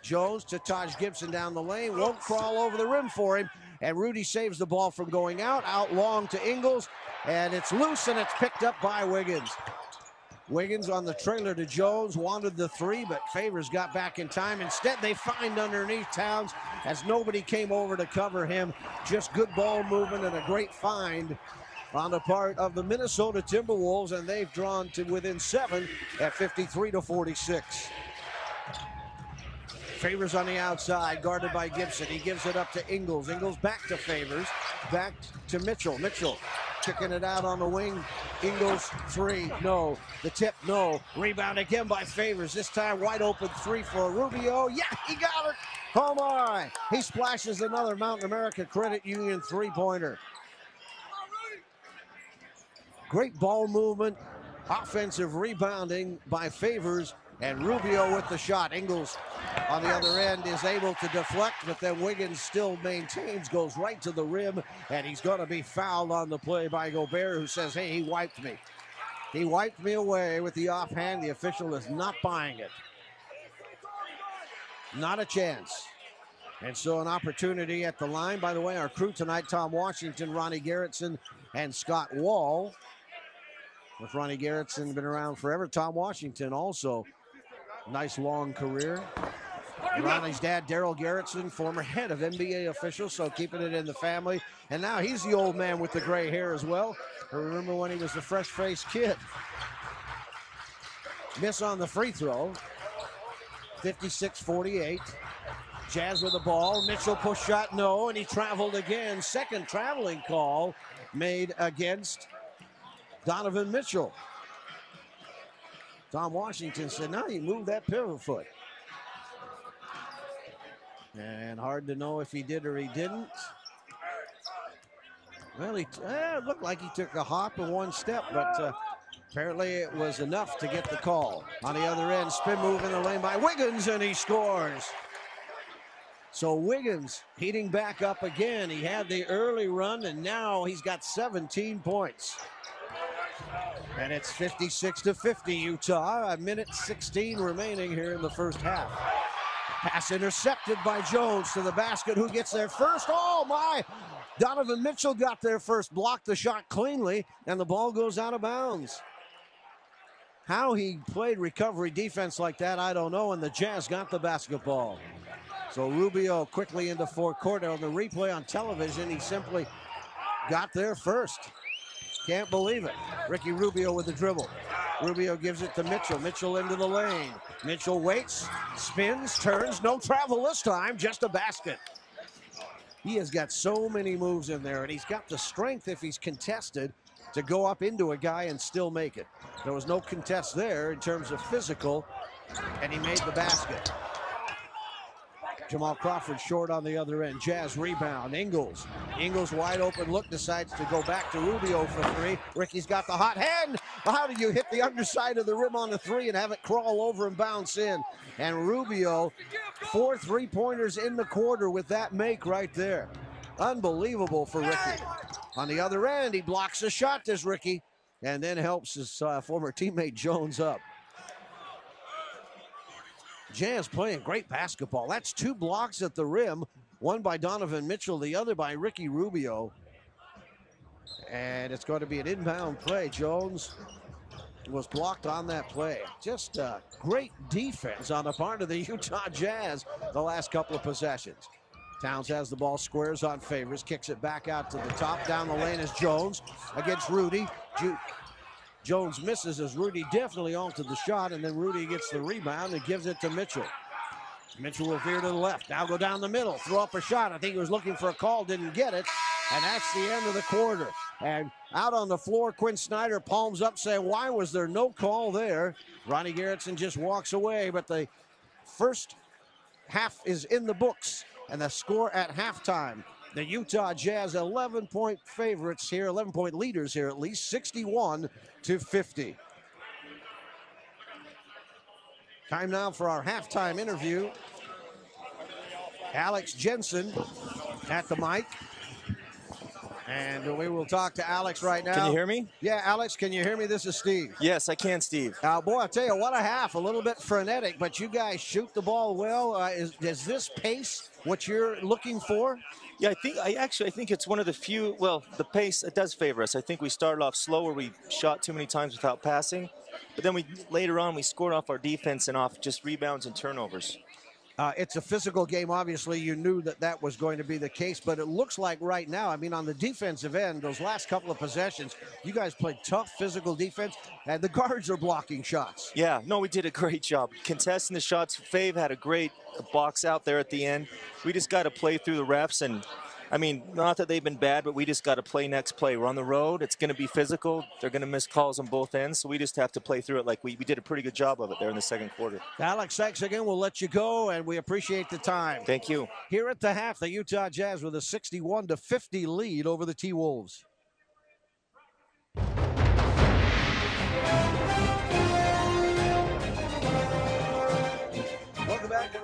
[SPEAKER 1] Jones to Taj Gibson down the lane, won't crawl over the rim for him, and Rudy saves the ball from going out, out long to Ingles, and it's loose and it's picked up by Wiggins. Wiggins on the trailer to Jones wanted the three, but Favors got back in time. Instead, they find underneath Towns as nobody came over to cover him. Just good ball movement and a great find on the part of the Minnesota Timberwolves, and they've drawn to within seven at 53 to 46. Favors on the outside, guarded by Gibson. He gives it up to Ingles. Ingles back to Favors, back to Mitchell. Mitchell kicking it out on the wing. Ingles three, no. The tip, no. Rebound again by Favors. This time wide open three for Rubio. Yeah, he got it. Oh my! He splashes another Mountain America Credit Union three-pointer. Great ball movement, offensive rebounding by Favors, and Rubio with the shot. Ingles on the other end is able to deflect, but then Wiggins still maintains, goes right to the rim, and he's going to be fouled on the play by Gobert, who says, hey, he wiped me. He wiped me away with the offhand. The official is not buying it. Not a chance. And so an opportunity at the line. By the way, our crew tonight, Tom Washington, Ronnie Garretson, and Scott Wall. With Ronnie Garretson been around forever. Tom Washington also Nice long career. Ronnie's dad, Darell Garretson, former head of NBA officials, so keeping it in the family. And now he's the old man with the gray hair as well. I remember when he was the fresh faced kid. Miss on the free throw. 56 48. Jazz with the ball. Mitchell push shot, no, and he traveled again. Second traveling call made against Donovan Mitchell. Tom Washington said, now he moved that pivot foot. And hard to know if he did or he didn't. Well, he eh, looked like he took a hop and one step, but uh, apparently it was enough to get the call. On the other end, spin move in the lane by Wiggins, and he scores. So Wiggins heating back up again. He had the early run, and now he's got 17 points. And it's 56 to 50 Utah. A minute 16 remaining here in the first half. Pass intercepted by Jones to the basket. Who gets there first? Oh my! Donovan Mitchell got there first, blocked the shot cleanly, and the ball goes out of bounds. How he played recovery defense like that, I don't know. And the Jazz got the basketball. So Rubio quickly into forecourt. On the replay on television, he simply got there first. Can't believe it. Ricky Rubio with the dribble. Rubio gives it to Mitchell. Mitchell into the lane. Mitchell waits, spins, turns. No travel this time, just a basket. He has got so many moves in there, and he's got the strength if he's contested to go up into a guy and still make it. There was no contest there in terms of physical, and he made the basket. Jamal Crawford short on the other end. Jazz rebound. Ingles. Ingles wide open look decides to go back to Rubio for three. Ricky's got the hot hand. How do you hit the underside of the rim on the three and have it crawl over and bounce in? And Rubio, four three pointers in the quarter with that make right there. Unbelievable for Ricky. On the other end, he blocks a shot, does Ricky, and then helps his uh, former teammate Jones up. Jazz playing great basketball. That's two blocks at the rim, one by Donovan Mitchell, the other by Ricky Rubio. And it's going to be an inbound play. Jones was blocked on that play. Just uh, great defense on the part of the <laughs> Utah Jazz the last couple of possessions. Towns has the ball, squares on Favors, kicks it back out to the top. Down the lane is Jones against Rudy. Jones misses as Rudy definitely altered the shot, and then Rudy gets the rebound and gives it to Mitchell. Mitchell will veer to the left. Now go down the middle, throw up a shot. I think he was looking for a call, didn't get it. And that's the end of the quarter. And out on the floor, Quin Snyder palms up saying, why was there no call there? Ronnie Garretson just walks away, but the first half is in the books. And the score at halftime, the Utah Jazz 11 point favorites here, 11 point leaders here at least, 61 to 50. Time now for our halftime interview. Alex Jensen at the mic. And we will talk to Alex right now.
[SPEAKER 9] Can you hear me?
[SPEAKER 1] Yeah, Alex, can you hear me? This is Steve.
[SPEAKER 9] Yes, I can, Steve.
[SPEAKER 1] Uh, boy, I tell you, what a half. A little bit frenetic, but you guys shoot the ball well. Uh, is, is this pace what you're looking for?
[SPEAKER 9] Yeah, I think I actually I think it's one of the few. Well, the pace it does favor us. I think we started off slower. We shot too many times without passing, but then we later on we scored off our defense and off just rebounds and turnovers.
[SPEAKER 1] Uh, it's a physical game. Obviously, you knew that that was going to be the case, but it looks like right now, I mean, on the defensive end, those last couple of possessions, you guys played tough physical defense, and the guards are blocking shots.
[SPEAKER 9] Yeah, no, we did a great job contesting the shots. Fave had a great box out there at the end. We just got to play through the refs and I mean, not that they've been bad, but we just got to play next play. We're on the road. It's going to be physical. They're going to miss calls on both ends. So we just have to play through it like we, we did a pretty good job of it there in the second quarter.
[SPEAKER 1] Alex, thanks again. We'll let you go, and we appreciate the time.
[SPEAKER 9] Thank you.
[SPEAKER 1] Here at the half, the Utah Jazz with a 61 to 50 lead over the T Wolves.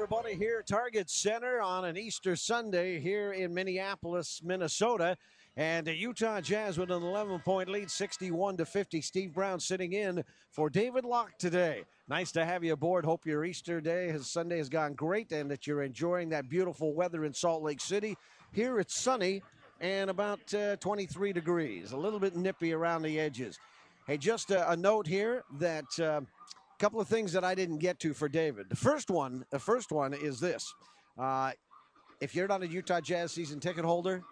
[SPEAKER 1] Everybody, here at Target Center on an Easter Sunday here in Minneapolis, Minnesota. And the Utah Jazz with an 11 point lead, 61 to 50. Steve Brown sitting in for David Locke today. Nice to have you aboard. Hope your Easter day, his Sunday has gone great and that you're enjoying that beautiful weather in Salt Lake City. Here it's sunny and about uh, 23 degrees, a little bit nippy around the edges. Hey, just a, a note here that. Uh, couple of things that I didn't get to for David. The first one, the first one is this: uh, if you're not a Utah Jazz season ticket holder,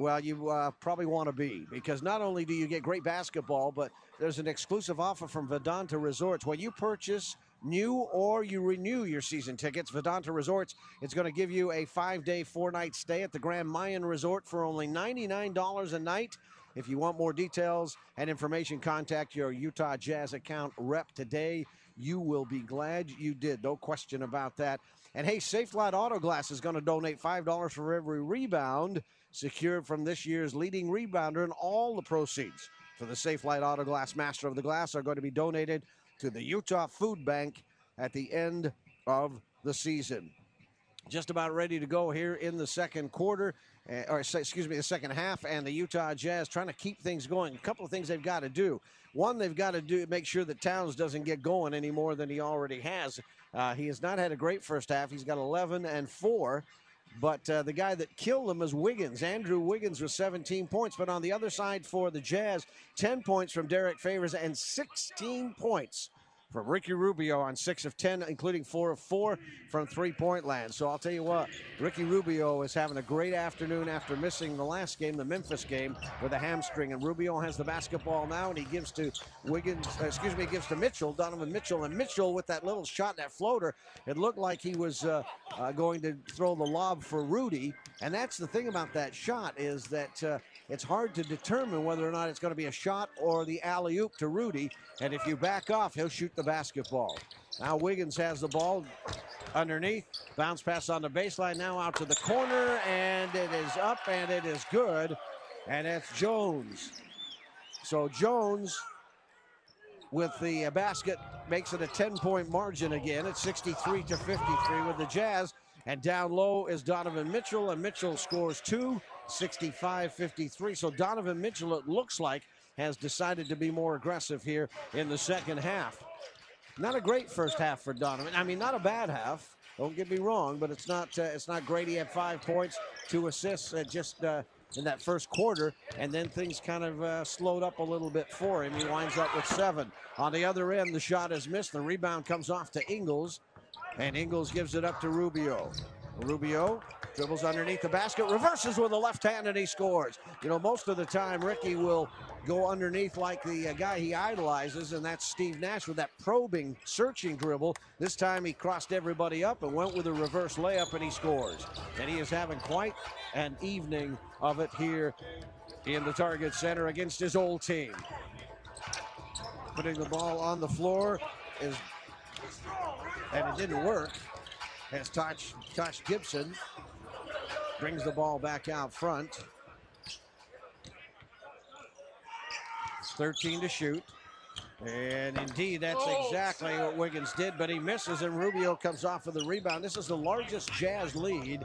[SPEAKER 1] well, you uh, probably want to be because not only do you get great basketball, but there's an exclusive offer from Vidanta Resorts when you purchase new or you renew your season tickets. Vidanta Resorts it's going to give you a five-day, four-night stay at the Grand Mayan Resort for only $99 a night. If you want more details and information, contact your Utah Jazz account rep today. You will be glad you did. No question about that. And hey, Safelite Auto Glass is going to donate $5 for every rebound secured from this year's leading rebounder, and all the proceeds for the Safelite Auto Glass Master of the Glass are going to be donated to the Utah Food Bank at the end of the season. Just about ready to go here in the second quarter or excuse me, the second half, and the Utah Jazz trying to keep things going. A couple of things they've got to do. One, they've got to do make sure that Towns doesn't get going any more than he already has. Uh, he has not had a great first half. He's got 11 and four. But uh, the guy that killed him is Wiggins. Andrew Wiggins with 17 points. But on the other side for the Jazz, 10 points from Derek Favors and 16 points from Ricky Rubio on six of 10, including four of four from three point land. So I'll tell you what, Ricky Rubio is having a great afternoon after missing the last game, the Memphis game, with a hamstring. And Rubio has the basketball now, and he gives to Wiggins, uh, excuse me, gives to Mitchell, Donovan Mitchell. And Mitchell with that little shot, that floater, it looked like he was uh, uh, going to throw the lob for Rudy. And that's the thing about that shot is that uh, it's hard to determine whether or not it's going to be a shot or the alley oop to Rudy. And if you back off, he'll shoot the basketball. Now Wiggins has the ball underneath. Bounce pass on the baseline. Now out to the corner, and it is up and it is good. And it's Jones. So Jones with the basket makes it a 10 point margin again. It's 63 to 53 with the Jazz. And down low is Donovan Mitchell, and Mitchell scores two, 65 53. So Donovan Mitchell, it looks like, has decided to be more aggressive here in the second half. Not a great first half for Donovan. I mean, not a bad half. Don't get me wrong, but it's not uh, it's not great. He had five points, two assists, uh, just uh, in that first quarter, and then things kind of uh, slowed up a little bit for him. He winds up with seven. On the other end, the shot is missed. The rebound comes off to Ingles, and Ingles gives it up to Rubio. Rubio dribbles underneath the basket, reverses with the left hand, and he scores. You know, most of the time, Ricky will go underneath like the uh, guy he idolizes, and that's Steve Nash with that probing, searching dribble. This time he crossed everybody up and went with a reverse layup, and he scores. And he is having quite an evening of it here in the Target Center against his old team. Putting the ball on the floor is, and it didn't work, as Tosh, Tosh Gibson brings the ball back out front. It's 13 to shoot. And indeed, that's oh. exactly what Wiggins did, but he misses, and Rubio comes off of the rebound. This is the largest Jazz lead.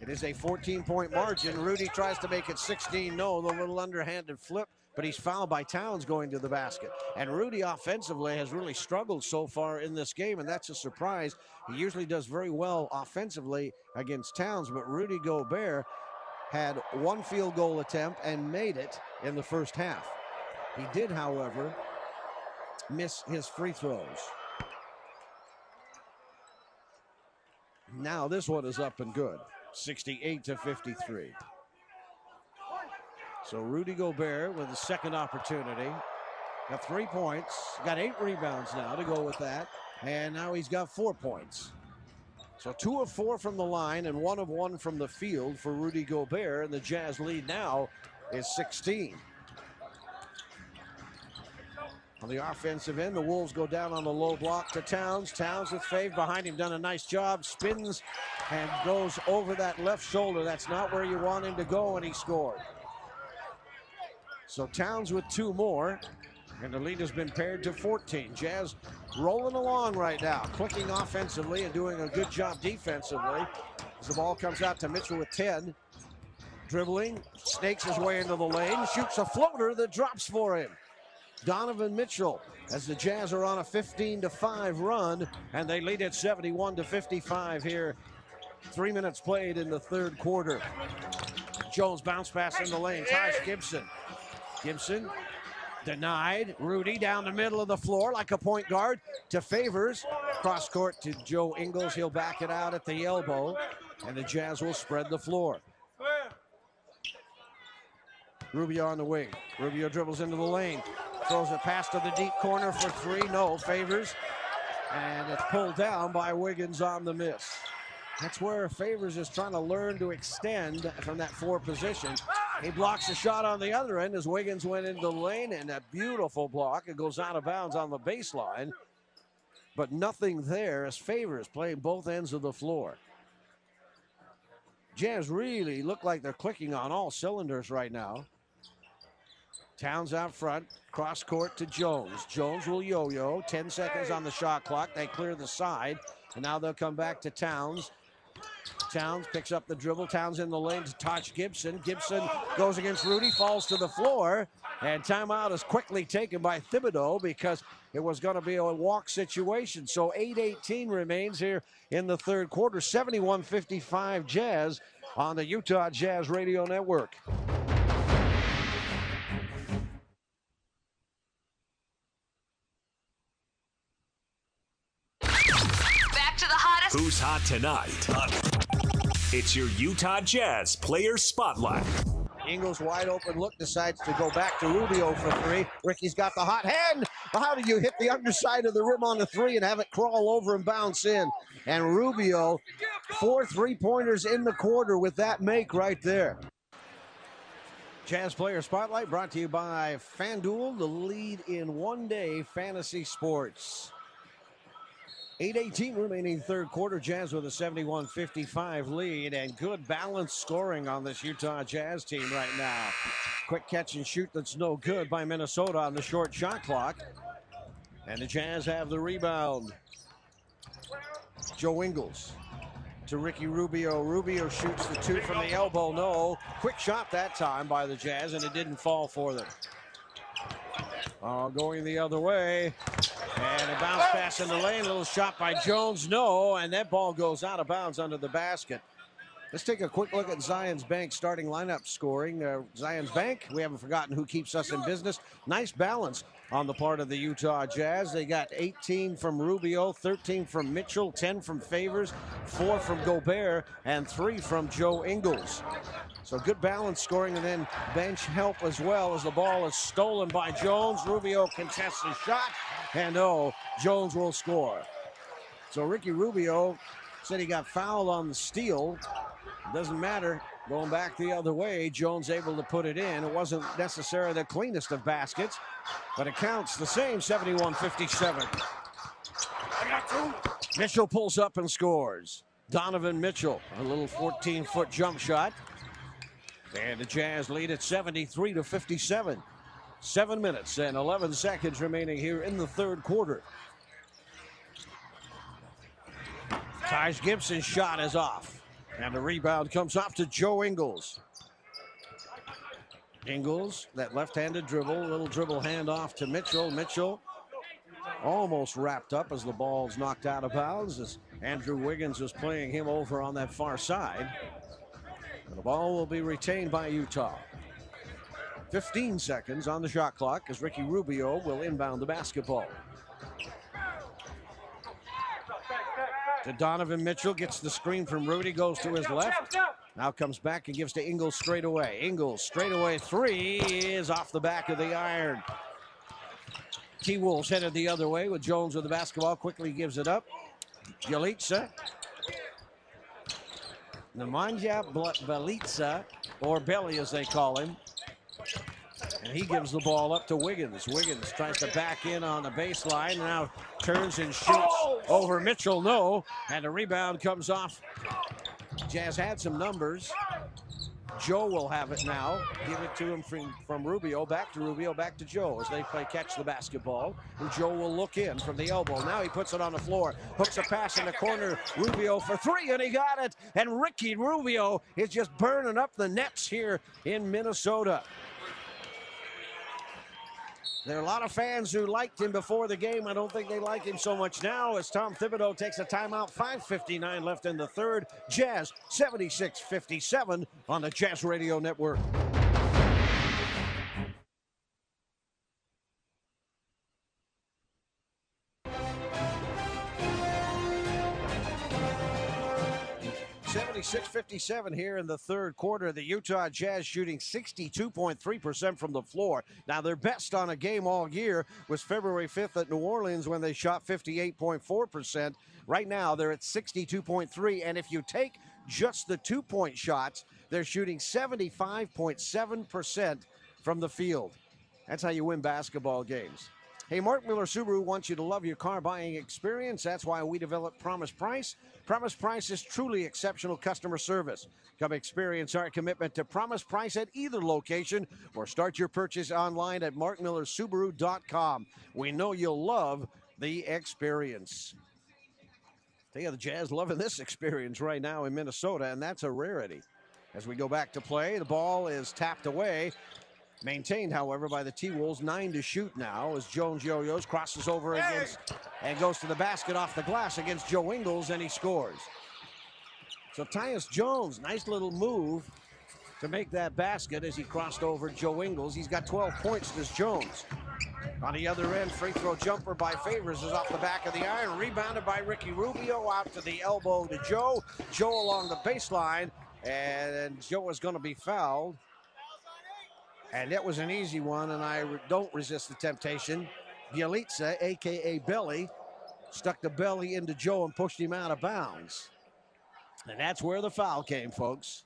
[SPEAKER 1] It is a 14 point margin. Rudy tries to make it 16 no, the little underhanded flip, but he's fouled by Towns going to the basket. And Rudy offensively has really struggled so far in this game, and that's a surprise. He usually does very well offensively against Towns, but Rudy Gobert had one field goal attempt and made it in the first half. He did, however, miss his free throws. Now this one is up and good. 68 to 53. So Rudy Gobert with the second opportunity. Got three points. Got eight rebounds now to go with that. And now he's got four points. So two of four from the line and one of one from the field for Rudy Gobert. And the Jazz lead now is 16. On the offensive end, the Wolves go down on the low block to Towns. Towns with Fave behind him, done a nice job, spins and goes over that left shoulder. That's not where you want him to go, and he scored. So Towns with two more, and the lead has been pared to 14. Jazz rolling along right now, clicking offensively and doing a good job defensively. As the ball comes out to Mitchell with 10. Dribbling, snakes his way into the lane, shoots a floater that drops for him. Donovan Mitchell as the Jazz are on a 15 to 5 run and they lead at 71 to 55 here. Three minutes played in the third quarter. Jones bounce pass in the lane. Taj Gibson. Gibson denied. Rudy down the middle of the floor like a point guard to Favors. Cross court to Joe Ingles. He'll back it out at the elbow and the Jazz will spread the floor. Rubio on the wing. Rubio dribbles into the lane. Throws a pass to the deep corner for three. No, favors. And it's pulled down by Wiggins on the miss. That's where Favors is trying to learn to extend from that four position. He blocks a shot on the other end as Wiggins went into the lane and a beautiful block. It goes out of bounds on the baseline. But nothing there as Favors playing both ends of the floor. Jazz really look like they're clicking on all cylinders right now. Towns out front, cross court to Jones. Jones will yo yo. 10 seconds on the shot clock. They clear the side, and now they'll come back to Towns. Towns picks up the dribble. Towns in the lane to Tosh Gibson. Gibson goes against Rudy, falls to the floor, and timeout is quickly taken by Thibodeau because it was going to be a walk situation. So 8-18 remains here in the third quarter. 71-55 Jazz on the Utah Jazz Radio Network.
[SPEAKER 7] Who's hot tonight? It's your Utah Jazz Player Spotlight.
[SPEAKER 1] Ingles wide open look decides to go back to Rubio for three. Ricky's got the hot hand. How do you hit the underside of the rim on the three and have it crawl over and bounce in? And Rubio, four three pointers in the quarter with that make right there. Jazz Player Spotlight brought to you by FanDuel, the lead in one day fantasy sports. 8.18 remaining third quarter. Jazz with a 71 55 lead and good balanced scoring on this Utah Jazz team right now. Quick catch and shoot that's no good by Minnesota on the short shot clock. And the Jazz have the rebound. Joe Ingles to Ricky Rubio. Rubio shoots the two from the elbow. No. Quick shot that time by the Jazz, and it didn't fall for them. Uh, going the other way. And a bounce pass in the lane. Little shot by Jones. No. And that ball goes out of bounds under the basket. Let's take a quick look at Zions Bank starting lineup scoring. Uh, Zions Bank, we haven't forgotten who keeps us in business. Nice balance on the part of the Utah Jazz. They got 18 from Rubio, 13 from Mitchell, 10 from Favors, 4 from Gobert, and 3 from Joe Ingles. So good balance scoring and then bench help as well as the ball is stolen by Jones. Rubio contests the shot, and oh, Jones will score. So Ricky Rubio said he got fouled on the steal. Doesn't matter. Going back the other way, Jones able to put it in. It wasn't necessarily the cleanest of baskets, but it counts the same 71 57. Mitchell pulls up and scores. Donovan Mitchell, a little 14 foot jump shot. And the Jazz lead at 73 to 57. Seven minutes and 11 seconds remaining here in the third quarter. Taj Gibson's shot is off. And the rebound comes off to Joe Ingles. Ingles, that left-handed dribble, little dribble handoff to Mitchell. Mitchell almost wrapped up as the ball's knocked out of bounds as Andrew Wiggins was playing him over on that far side. And the ball will be retained by Utah. 15 seconds on the shot clock as Ricky Rubio will inbound the basketball. To Donovan Mitchell, gets the screen from Rudy, goes to his left. Now comes back and gives to Ingles straight away. Ingles straight away three is off the back of the iron. T Wolves headed the other way with Jones with the basketball, quickly gives it up. Bjelica. Nemanja Bjelica, or Belly as they call him. And he gives the ball up to Wiggins. Wiggins tries to back in on the baseline. Now turns and shoots oh! over Mitchell. No. And the rebound comes off. Jazz had some numbers. Joe will have it now. Give it to him from, from Rubio. Back to Rubio. Back to Joe as they play catch the basketball. And Joe will look in from the elbow. Now he puts it on the floor. Hooks a pass in the corner. Rubio for three, and he got it. And Ricky Rubio is just burning up the nets here in Minnesota. There are a lot of fans who liked him before the game. I don't think they like him so much now as Tom Thibodeau takes a timeout. 5.59 left in the third. Jazz 76 57 on the Jazz Radio Network. 76-57 here in the third quarter. The Utah Jazz shooting 62.3% from the floor. Now, their best on a game all year was February 5th at New Orleans when they shot 58.4%. Right now, they're at 62.3. And if you take just the two-point shots, they're shooting 75.7% from the field. That's how you win basketball games. Hey, Mark Miller Subaru wants you to love your car buying experience. That's why we developed Promise Price. Promise Price is truly exceptional customer service. Come experience our commitment to Promise Price at either location or start your purchase online at markmillersubaru.com. We know you'll love the experience. They the Jazz loving this experience right now in Minnesota, and that's a rarity. As we go back to play, the ball is tapped away. Maintained, however, by the T Wolves. Nine to shoot now as Jones yo yos, crosses over hey. against and goes to the basket off the glass against Joe Ingles, and he scores. So Tyus Jones, nice little move to make that basket as he crossed over Joe Ingles. He's got 12 points, this Jones. On the other end, free throw jumper by Favors is off the back of the iron, rebounded by Ricky Rubio out to the elbow to Joe. Joe along the baseline, and Joe is going to be fouled. And that was an easy one, and I don't resist the temptation. Bjelica, a.k.a. Belly, stuck the belly into Joe and pushed him out of bounds. And that's where the foul came, folks.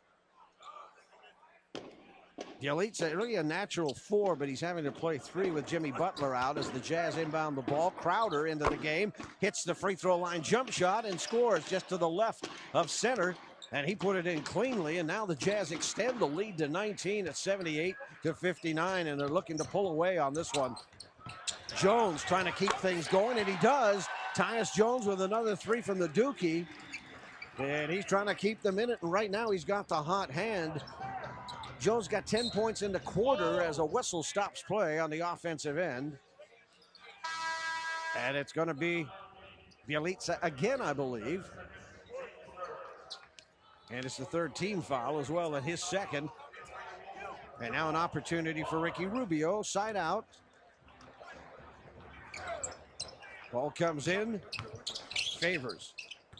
[SPEAKER 1] Bjelica really a natural four, but he's having to play three with Jimmy Butler out as the Jazz inbound the ball. Crowder into the game, hits the free throw line jump shot and scores just to the left of center. And he put it in cleanly, and now the Jazz extend the lead to 19 at 78 to 59, and they're looking to pull away on this one. Jones trying to keep things going, and he does. Tyus Jones with another three from the Dookie. And he's trying to keep them in it. And right now he's got the hot hand. Jones got 10 points in the quarter as a whistle stops play on the offensive end. And it's going to be Bjelica again, I believe. And it's the third team foul as well, and his second. And now an opportunity for Ricky Rubio, side out. Ball comes in, favors,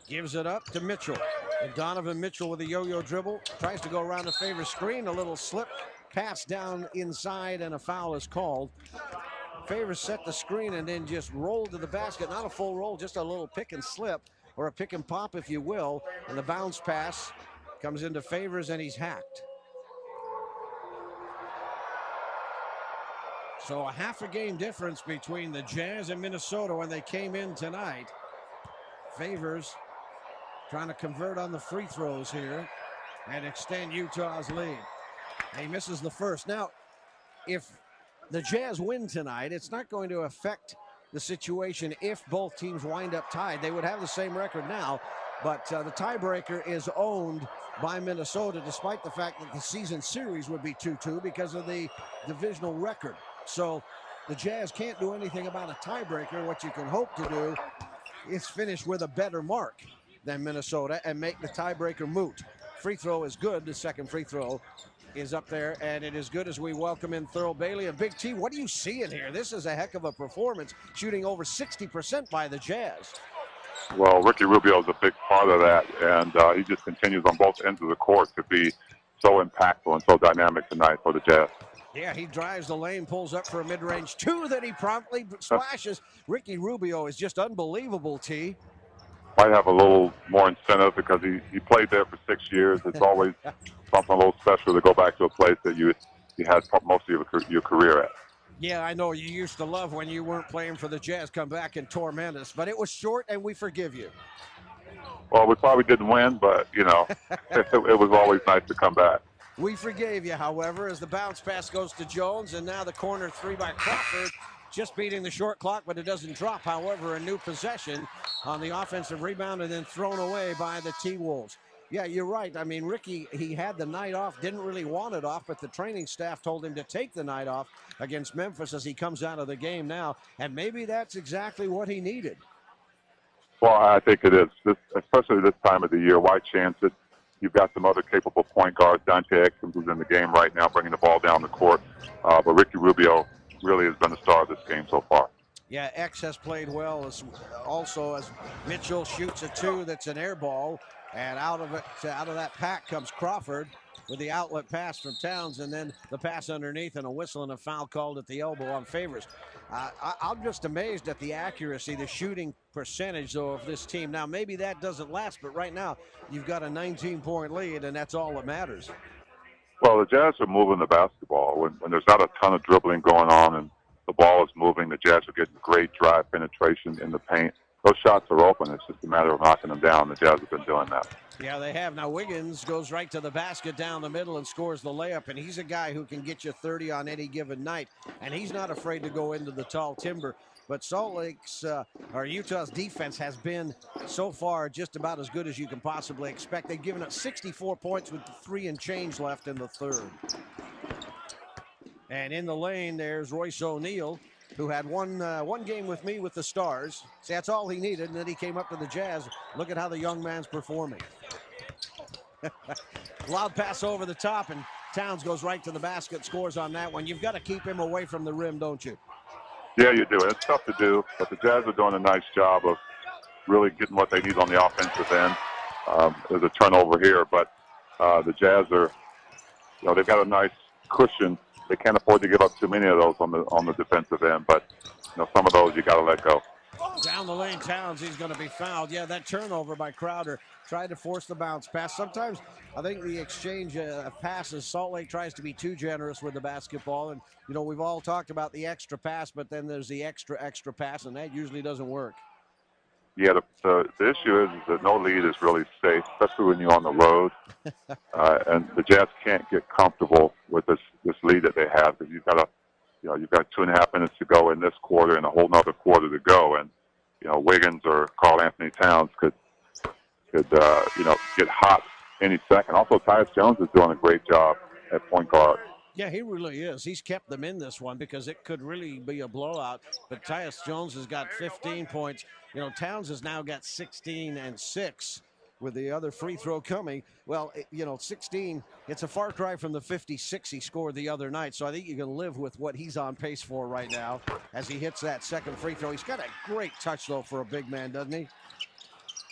[SPEAKER 1] gives it up to Mitchell. And Donovan Mitchell with a yo-yo dribble tries to go around the favor screen. A little slip pass down inside, and a foul is called. Favors set the screen and then just rolled to the basket. Not a full roll, just a little pick and slip or a pick and pop, if you will. And the bounce pass comes into Favors, and he's hacked. So a half a game difference between the Jazz and Minnesota when they came in tonight. Favors trying to convert on the free throws here and extend Utah's lead. And he misses the first. Now, if the Jazz win tonight, it's not going to affect the situation if both teams wind up tied. They would have the same record now, but uh, the tiebreaker is owned by Minnesota, despite the fact that the season series would be 2 2 because of the divisional record. So the Jazz can't do anything about a tiebreaker. What you can hope to do is finish with a better mark than Minnesota and make the tiebreaker moot. Free throw is good. The second free throw is up there, and it is good as we welcome in Thurl Bailey and Big T. What do you see in here? This is a heck of a performance, shooting over 60% by the Jazz.
[SPEAKER 2] Well, Ricky Rubio is a big part of that, and uh, he just continues on both ends of the court to be so impactful and so dynamic tonight for the Jazz.
[SPEAKER 1] Yeah, he drives the lane, pulls up for a mid-range two that he promptly splashes. Ricky Rubio is just unbelievable, T.
[SPEAKER 2] Might have a little more incentive because he, he played there for six years. It's <laughs> always something a little special to go back to a place that you you had most of your, your career at.
[SPEAKER 1] Yeah, I know you used to love when you weren't playing for the Jazz come back and torment us, but it was short and we forgive you.
[SPEAKER 2] Well, we probably didn't win, but, you know, <laughs> <laughs> it, it was always nice to come back.
[SPEAKER 1] We forgave you, however, as the bounce pass goes to Jones, and now the corner three by Crawford, just beating the short clock, but it doesn't drop. However, a new possession on the offensive rebound and then thrown away by the T Wolves. Yeah, you're right. I mean, Ricky, he had the night off, didn't really want it off, but the training staff told him to take the night off against Memphis as he comes out of the game now. And maybe that's exactly what he needed.
[SPEAKER 2] Well, I think it is, this, especially this time of the year. Why chance it? You've got some other capable point guards, Dante Exum, who's in the game right now, bringing the ball down the court. Uh, but Ricky Rubio really has been the star of this game so far.
[SPEAKER 1] Yeah, X has played well as also as Mitchell shoots a two that's an air ball, and out of it, out of that pack comes Crawford with the outlet pass from Towns, and then the pass underneath and a whistle and a foul called at the elbow on Favors. Uh, I, am just amazed at the accuracy, the shooting percentage, though, of this team. Now, maybe that doesn't last, but right now you've got a 19 point lead, and that's all that matters.
[SPEAKER 2] Well, the Jazz are moving the basketball. When, when there's not a ton of dribbling going on and the ball is moving, the Jazz are getting great drive penetration in the paint. Those shots are open. It's just a matter of knocking them down. The Jazz have been doing that.
[SPEAKER 1] Yeah, they have. Now Wiggins goes right to the basket down the middle and scores the layup, and he's a guy who can get you 30 on any given night, and he's not afraid to go into the tall timber. But Salt Lake's uh, or Utah's defense has been so far just about as good as you can possibly expect. They've given up 64 points with three and change left in the third. And in the lane, there's Royce O'Neale, who had one uh, one game with me with the Stars. See, that's all he needed, and then he came up to the Jazz. Look at how the young man's performing. <laughs> Loud pass over the top, and Towns goes right to the basket, scores on that one. You've got to keep him away from the rim, don't you?
[SPEAKER 2] Yeah, you do. It's tough to do, but the Jazz are doing a nice job of really getting what they need on the offensive end. Um, there's a turnover here, but uh, the Jazz are, you know, they've got a nice cushion. They can't afford to give up too many of those on the on the defensive end, but you know, some of those you got to let go.
[SPEAKER 1] Down the lane, Towns, he's going to be fouled. Yeah, that turnover by Crowder tried to force the bounce pass. Sometimes I think the exchange uh, of passes, Salt Lake tries to be too generous with the basketball. And, you know, we've all talked about the extra pass, but then there's the extra, extra pass, and that usually doesn't work.
[SPEAKER 2] Yeah, the, the, the issue is, is that no lead is really safe, especially when you're on the road. <laughs> uh, and the Jazz can't get comfortable with this, this lead that they have because you've got a, you know, you've got two and a half minutes to go in this quarter and a whole nother quarter to go. And, you know, Wiggins or Karl Anthony Towns could, could, uh, you know, get hot any second. Also, Tyus Jones is doing a great job at point guard.
[SPEAKER 1] Yeah, he really is. He's kept them in this one because it could really be a blowout. But Tyus Jones has got 15 points. You know, Towns has now got 16 and 6 with the other free throw coming. Well, it, you know, 16, it's a far cry from the 56 he scored the other night. So I think you can live with what he's on pace for right now as he hits that second free throw. He's got a great touch, though, for a big man, doesn't he?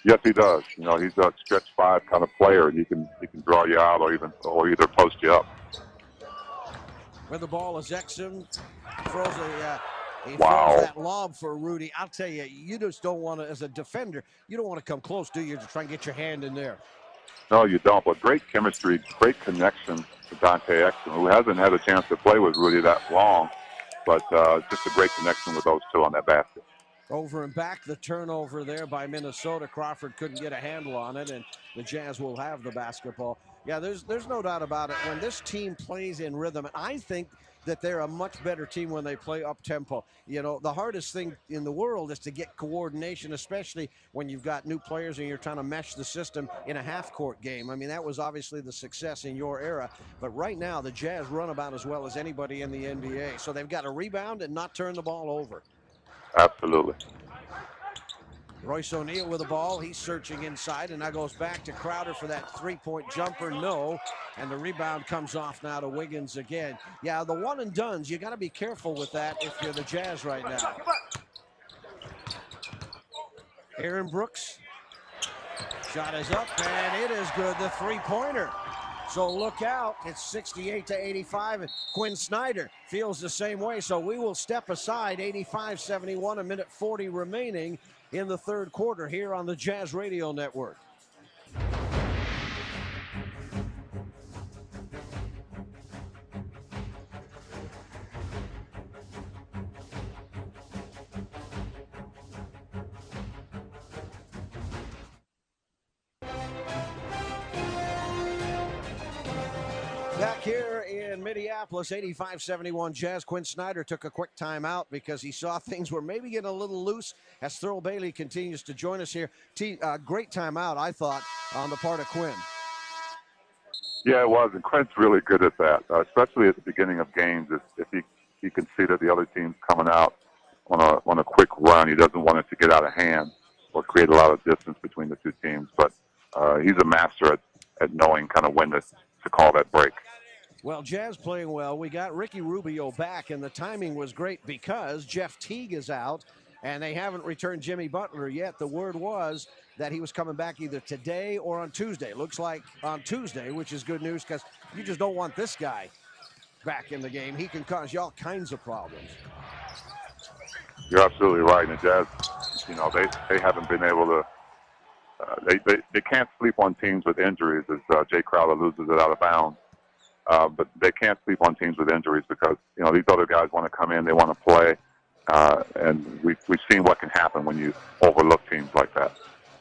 [SPEAKER 2] Yes, he does. You know, he's a stretch five kind of player, and he can he can draw you out or even or either post you up.
[SPEAKER 1] Where the ball is Exum throws a uh, he
[SPEAKER 2] Wow.
[SPEAKER 1] that lob for Rudy. I'll tell you, you just don't want to, as a defender, you don't want to come close, do you, to try and get your hand in there.
[SPEAKER 2] No, you don't. But great chemistry, great connection to Dante Exum, who hasn't had a chance to play with Rudy that long, but uh, just a great connection with those two on that basket.
[SPEAKER 1] Over and back, the turnover there by Minnesota. Crawford couldn't get a handle on it, and the Jazz will have the basketball. Yeah, there's there's no doubt about it. When this team plays in rhythm, and I think that they're a much better team when they play up tempo. You know, the hardest thing in the world is to get coordination, especially when you've got new players and you're trying to mesh the system in a half court game. I mean, that was obviously the success in your era, but right now the Jazz run about as well as anybody in the NBA. So they've got to rebound and not turn the ball over.
[SPEAKER 2] Absolutely.
[SPEAKER 1] Royce O'Neale with the ball. He's searching inside and now goes back to Crowder for that three point jumper. No. And the rebound comes off now to Wiggins again. Yeah, the one and dones, you got to be careful with that if you're the Jazz right now. Aaron Brooks. Shot is up and it is good. The three pointer. So look out. It's 68 to 85. And Quin Snyder feels the same way. So we will step aside 85 71, a minute 40 remaining in the third quarter here on the Jazz Radio Network. In Minneapolis, 85 71 Jazz. Quin Snyder took a quick timeout because he saw <laughs> things were maybe getting a little loose as Thurl Bailey continues to join us here. T, uh, great timeout, I thought, on the part of Quin.
[SPEAKER 2] Yeah, it was, and Quin's really good at that, uh, especially at the beginning of games. If, if he he can see that the other team's coming out on a on a quick run, he doesn't want it to get out of hand or create a lot of distance between the two teams. But uh, he's a master at, at knowing kind of when to to call that break.
[SPEAKER 1] Well, Jazz playing well. We got Ricky Rubio back, and the timing was great because Jeff Teague is out, and they haven't returned Jimmy Butler yet. The word was that he was coming back either today or on Tuesday. Looks like on Tuesday, which is good news because you just don't want this guy back in the game. He can cause you all kinds of problems.
[SPEAKER 2] You're absolutely right. And Jazz, you know, they they haven't been able to. Uh, they, they they can't sleep on teams with injuries as uh, Jae Crowder loses it out of bounds. Uh, but they can't sleep on teams with injuries because you know these other guys want to come in, they want to play, uh, and we've we've seen what can happen when you overlook teams like that.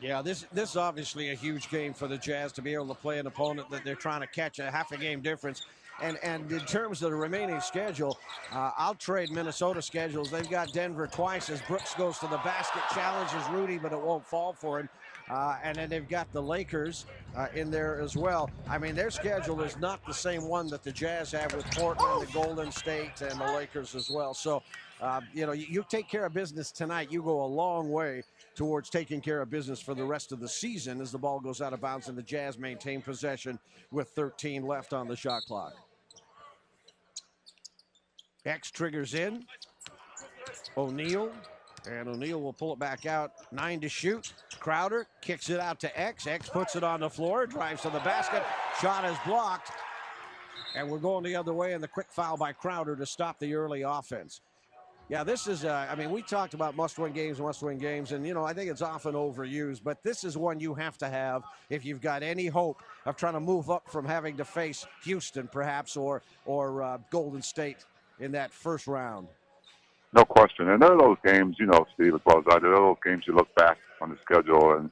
[SPEAKER 1] Yeah, this this is obviously a huge game for the Jazz to be able to play an opponent that they're trying to catch a half a game difference. And and in terms of the remaining schedule, uh, I'll trade Minnesota schedules. They've got Denver twice as Brooks goes to the basket, challenges Rudy, but it won't fall for him. Uh, and then they've got the Lakers uh, in there as well. I mean, their schedule is not the same one that the Jazz have with Portland, the Golden State, and the Lakers as well. So, uh, you know, you, you take care of business tonight, you go a long way towards taking care of business for the rest of the season as the ball goes out of bounds and the Jazz maintain possession with 13 left on the shot clock. X triggers in. O'Neale. And O'Neale will pull it back out. Nine to shoot. Crowder kicks it out to X. X puts it on the floor, drives to the basket. Shot is blocked. And we're going the other way, and the quick foul by Crowder to stop the early offense. Yeah, this is, uh, I mean, we talked about must win games, and must win games, and, you know, I think it's often overused, but this is one you have to have if you've got any hope of trying to move up from having to face Houston, perhaps, or, or uh, Golden State in that first round.
[SPEAKER 2] No question. And there are those games, you know, Steve, as well as I do, there are those games you look back on the schedule and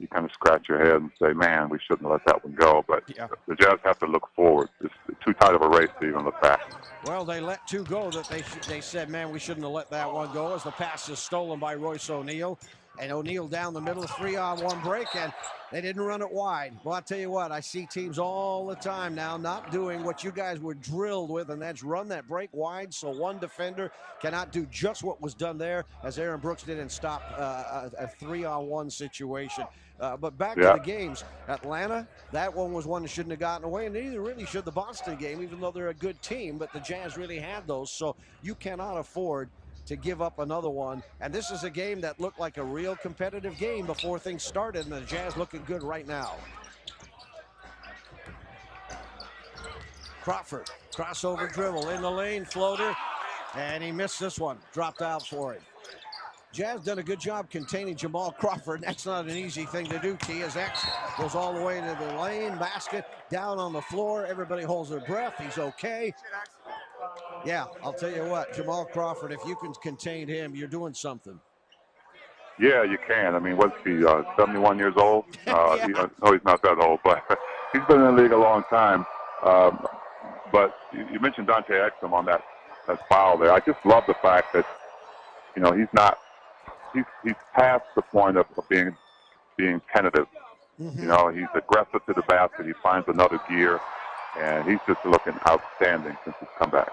[SPEAKER 2] you kind of scratch your head and say, man, we shouldn't have let that one go. But
[SPEAKER 1] Yeah.
[SPEAKER 2] the Jazz have to look forward. It's too tight of a race to even look back.
[SPEAKER 1] Well, they let two go that they sh- they said, man, we shouldn't have let that one go as the pass is stolen by Royce O'Neale. And O'Neale down the middle, three on one break, and they didn't run it wide. Well, I'll tell you what, I see teams all the time now not doing what you guys were drilled with, and that's run that break wide so one defender cannot do just what was done there, as Aaron Brooks did and stop uh, a, a three on one situation. Uh, but back
[SPEAKER 2] Yeah.
[SPEAKER 1] to the games. Atlanta, that one was one that shouldn't have gotten away, and neither really should the Boston game, even though they're a good team. But the Jazz really had those, so you cannot afford to give up another one. And this is a game that looked like a real competitive game before things started, and the Jazz looking good right now. Crawford, crossover dribble in the lane, floater, and he missed this one. Dropped out for him. Jazz done a good job containing Jamal Crawford. <laughs> That's not an easy thing to do, T, X goes all the way to the lane, basket, down on the floor. Everybody holds their breath. He's okay. Yeah, I'll tell you what, Jamal Crawford, if you can contain him, you're doing something.
[SPEAKER 2] Yeah, you can. I mean, what's he, uh, 71 years old? <laughs> Uh, he, uh, no, he's not that old, but <laughs> he's been in the league a long time. Um, but you, you mentioned Dante Exum on that, that foul there. I just love the fact that, you know, he's not, he's, he's past the point of, of being, being tentative. You know, he's aggressive to the basket. He finds another gear, and he's just looking outstanding since he's come back.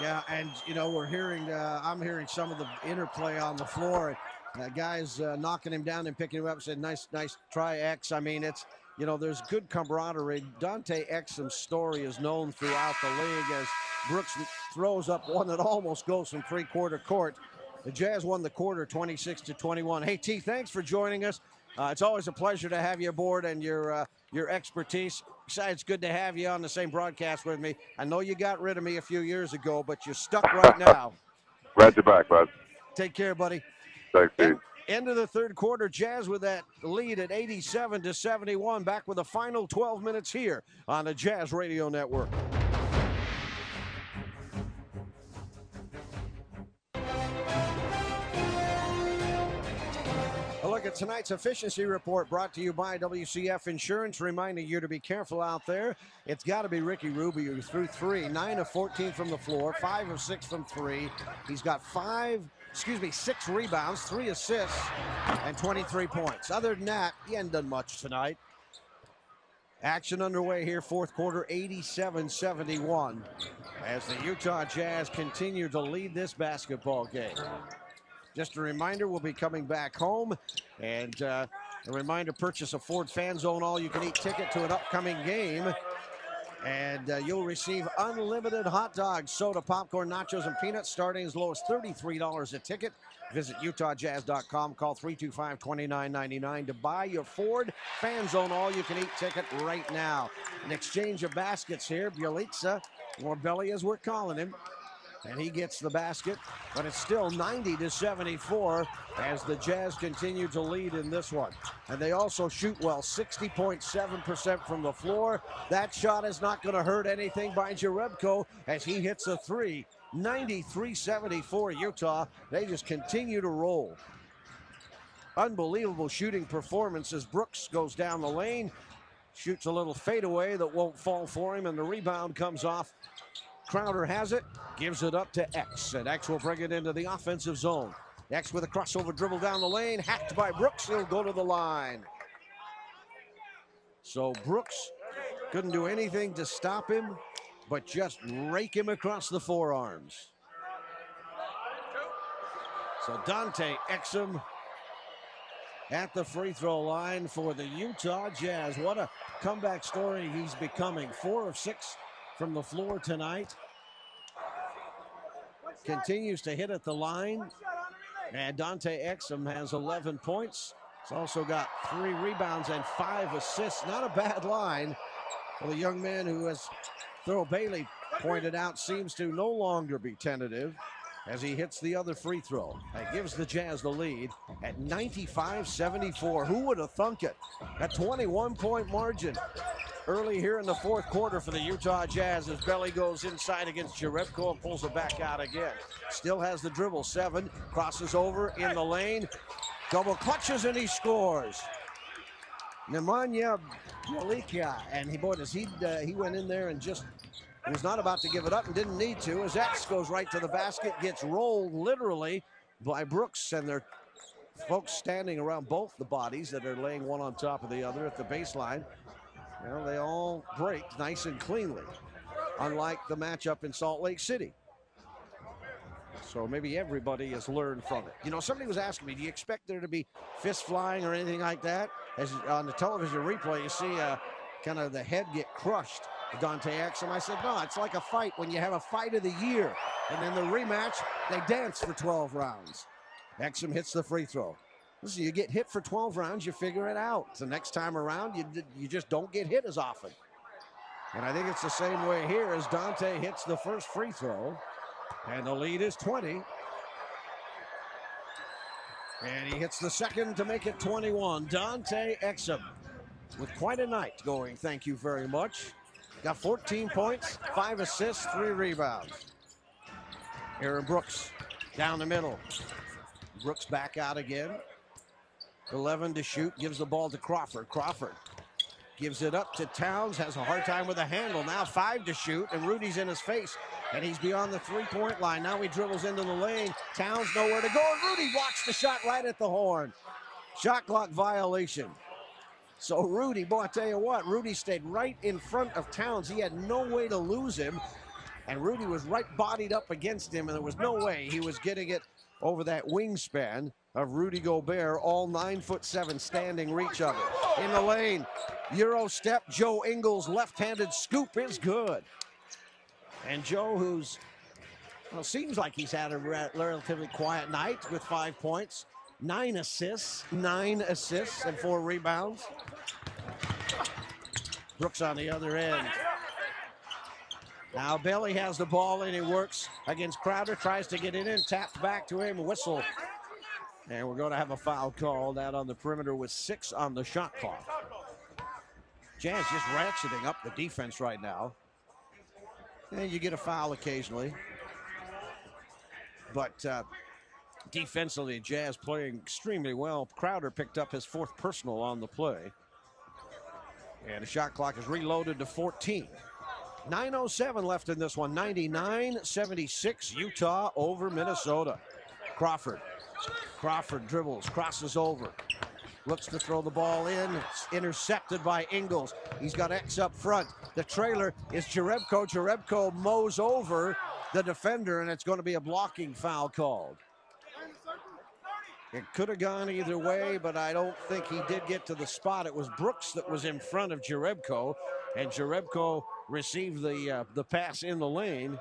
[SPEAKER 1] Yeah, and you know we're hearing, uh, I'm hearing some of the interplay on the floor. Uh, guys uh, knocking him down and picking him up. Said, "Nice, nice try, X." I mean, it's you know there's good camaraderie. Dante Exum's story is known throughout the league as Brooks throws up one that almost goes from three-quarter court. The Jazz won the quarter, 26 to 21. Hey T, thanks for joining us. Uh, it's always a pleasure to have you aboard and your uh, your expertise. Besides, it's good to have you on the same broadcast with me. I know you got rid of me a few years ago, but you're stuck right <laughs> now.
[SPEAKER 2] Glad you're back, bud.
[SPEAKER 1] Take care, buddy.
[SPEAKER 2] Thanks, Steve.
[SPEAKER 1] End of the third quarter, Jazz with that lead at 87 to 71. Back with the final 12 minutes here on the Jazz Radio Network. Look at tonight's efficiency report brought to you by WCF Insurance, reminding you to be careful out there. It's got to be Ricky Rubio through three, nine of 14 from the floor, five of six from three. He's got five, excuse me, six rebounds, three assists, and 23 points. Other than that, he hasn't done much tonight. Action underway here, fourth quarter, 87 71, as the Utah Jazz continue to lead this basketball game. Just a reminder, we'll be coming back home. And uh, a reminder, purchase a Ford Fan Zone all-you-can-eat ticket to an upcoming game. And uh, you'll receive unlimited hot dogs, soda, popcorn, nachos, and peanuts starting as low as $33 a ticket. Visit UtahJazz.com. Call 325-2999 to buy your Ford Fan Zone all-you-can-eat ticket right now. An exchange of baskets here. Bjelica, or Belly as we're calling him, and he gets the basket, but it's still 90 to 74 as the Jazz continue to lead in this one. And they also shoot well, 60.7% from the floor. That shot is not going to hurt anything by Jerebko as he hits a three. 93-74 Utah. They just continue to roll. Unbelievable shooting performance as Brooks goes down the lane, shoots a little fadeaway that won't fall for him, and the rebound comes off Crowder has it, gives it up to X, and X will bring it into the offensive zone. X with a crossover dribble down the lane, hacked by Brooks. He'll go to the line. So Brooks couldn't do anything to stop him, but just rake him across the forearms. So Dante Exum at the free throw line for the Utah Jazz. What a comeback story he's becoming. Four of six from the floor tonight. Continues to hit at the line. And Dante Exum has 11 points. He's also got three rebounds and five assists. Not a bad line for the young man who, as Thurl Bailey pointed out, seems to no longer be tentative. as he hits the other free throw. That gives the Jazz the lead at 95 74. Who would have thunk it? A 21 point margin early here in the fourth quarter for the Utah Jazz as Belly goes inside against Jerebko and pulls it back out again. Still has the dribble. Seven crosses over in the lane. Double clutches and he scores. Nemanja Bjelica, and he boy does he uh, he went in there and just he was not about to give it up and didn't need to as X goes right to the basket, gets rolled literally by Brooks and their folks standing around both the bodies that are laying one on top of the other at the baseline. Well, they all break nice and cleanly, unlike the matchup in Salt Lake City. So maybe everybody has learned from it. You know, somebody was asking me, do you expect there to be fist flying or anything like that? As on the television replay, you see uh, kind of the head get crushed, Dante Exum. I said, no, it's like a fight when you have a fight of the year. And then the rematch, they dance for 12 rounds. Exum hits the free throw. Listen, you get hit for 12 rounds, you figure it out. The next time around, you, you just don't get hit as often. And I think it's the same way here as Dante hits the first free throw. And the lead is 20. And he hits the second to make it 21. Dante Exum with quite a night going. Thank you very much. Got 14 points, five assists, three rebounds. Aaron Brooks down the middle. Brooks back out again. 11 to shoot, gives the ball to Crawford. Crawford gives it up to Towns, has a hard time with a handle. Now five to shoot, and Rudy's in his face, and he's beyond the three-point line. Now he dribbles into the lane. Towns nowhere to go, and Rudy blocks the shot right at the horn. Shot clock violation. So Rudy, boy, I tell you what, Rudy stayed right in front of Towns. He had no way to lose him, and Rudy was right bodied up against him, and there was no way he was getting it over that wingspan of Rudy Gobert, all nine foot seven standing reach of it. In the lane, Euro step, Joe Ingles left-handed scoop is good. And Joe, who's, well, seems like he's had a relatively quiet night with five points, nine assists, nine assists and four rebounds. Brooks on the other end. Now Belly has the ball and he works against Crowder, tries to get it in, tapped back to him, whistle and we're going to have a foul called out on the perimeter with six on the shot clock. Jazz just ratcheting up the defense right now. And you get a foul occasionally. But uh, defensively, Jazz playing extremely well. Crowder picked up his fourth personal on the play. And the shot clock is reloaded to 14. 9.07 left in this one. 99 76, Utah over Minnesota. Crawford Crawford dribbles, crosses over, looks to throw the ball in. It's intercepted by Ingles. He's got X up front. The trailer is Jerebko. Jerebko mows over the defender, and it's going to be a blocking foul called. It could have gone either way, but I don't think he did get to the spot. It was Brooks that was in front of Jerebko, and Jerebko received the uh, the pass in the lane.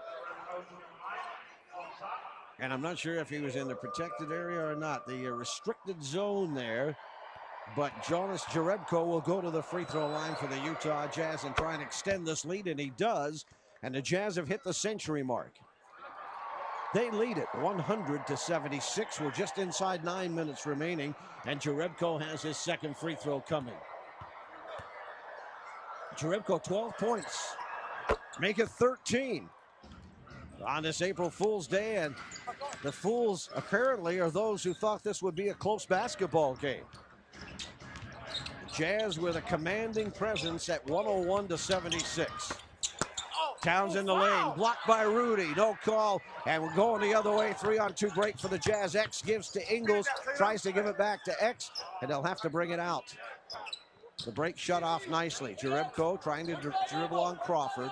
[SPEAKER 1] And I'm not sure if he was in the protected area or not. The uh, restricted zone there. But Jonas Jerebko will go to the free throw line for the Utah Jazz and try and extend this lead, and he does. And the Jazz have hit the century mark. They lead it 100 to 76. We're just inside nine minutes remaining, and Jerebko has his second free throw coming. Jerebko 12 points, make it 13 on this April Fool's Day, and the Fools apparently are those who thought this would be a close basketball game. Jazz with a commanding presence at 101 to 76. Towns in the lane, oh, blocked by Rudy, no call, and we're going the other way. Three on two break for the Jazz. X gives to Ingles, tries to give it back to X, and they'll have to bring it out. The break shut off nicely. Jerebko trying to dribble on Crawford.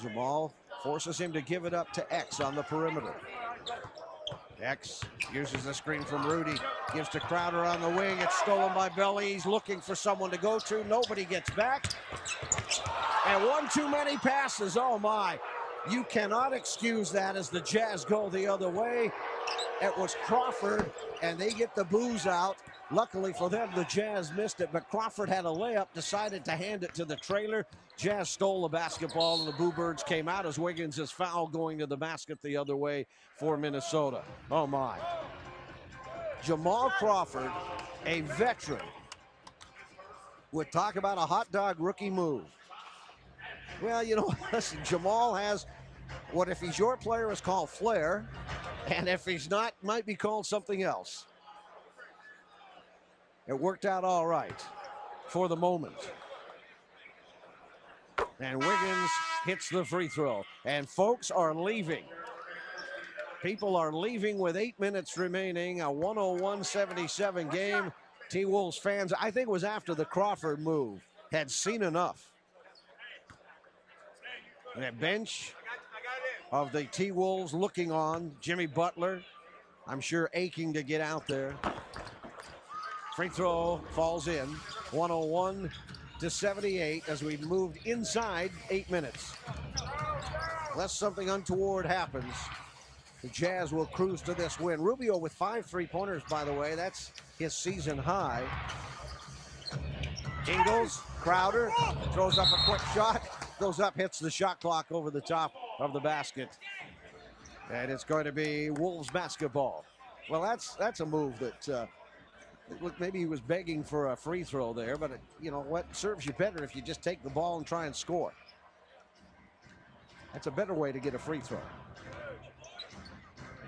[SPEAKER 1] Jamal forces him to give it up to X on the perimeter. X uses the screen from Rudy, gives to Crowder on the wing. It's stolen by Belly. He's looking for someone to go to. Nobody gets back. And one too many passes. Oh my. You cannot excuse that as the Jazz go the other way. It was Crawford, and they get the booze out. Luckily for them, the Jazz missed it, but Crawford had a layup, decided to hand it to the trailer. Jazz stole the basketball, and the Boo Birds came out as Wiggins is foul going to the basket the other way for Minnesota. Oh, my. Jamal Crawford, a veteran, would talk about a hot dog rookie move. Well, you know, <laughs> listen, Jamal has what if he's your player is called flair, and if he's not, might be called something else. It worked out all right for the moment. And Wiggins hits the free throw. And folks are leaving. People are leaving with eight minutes remaining. A 101 77 game. T Wolves fans, I think it was after the Crawford move, had seen enough. That bench of the T Wolves looking on. Jimmy Butler, I'm sure aching to get out there. Free throw falls in. 101 to 78 as we moved inside eight minutes. Unless something untoward happens, the Jazz will cruise to this win. Rubio with five three pointers, by the way. That's his season high. Ingles, Crowder throws up a quick shot, goes up, hits the shot clock over the top of the basket. And it's going to be Wolves basketball. Well, that's that's a move that uh, look maybe he was begging for a free throw there, but it, you know what serves you better if you just take the ball and try and score. That's a better way to get a free throw.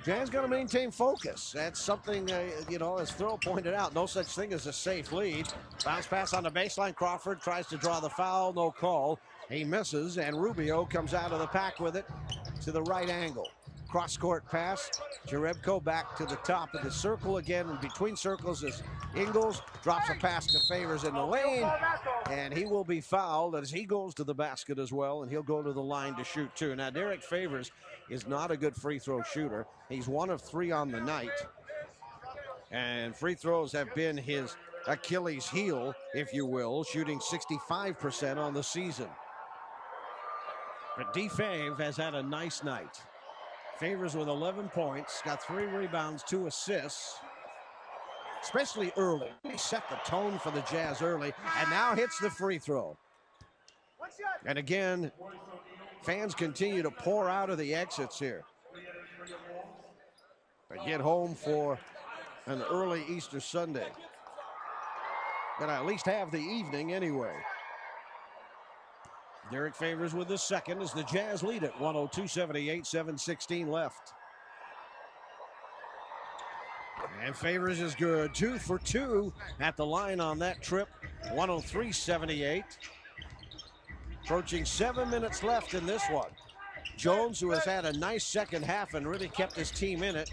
[SPEAKER 1] Jazz got to maintain focus. That's something, uh, you know, as Thurl pointed out, no such thing as a safe lead. Bounce pass on the baseline. Crawford tries to draw the foul, no call. He misses, and Rubio comes out of the pack with it to the right angle. Cross court pass. Jerebko back to the top of the circle again. And between circles is Ingles. Drops a pass to Favors in the lane. And he will be fouled as he goes to the basket as well. And he'll go to the line to shoot too. Now, Derrick Favors is not a good free throw shooter. He's one of three on the night. And free throws have been his Achilles heel, if you will, shooting 65% on the season. But D Fave has had a nice night. Favors with 11 points, got three rebounds, two assists, especially early. He set the tone for the Jazz early and now hits the free throw. And again, fans continue to pour out of the exits here. But get home for an early Easter Sunday. But at least have the evening anyway. Derrick Favors with the second as the Jazz lead at 102 78, 716 left. And Favors is good. Two for two at the line on that trip. 103 78. Approaching seven minutes left in this one. Jones, who has had a nice second half and really kept his team in it.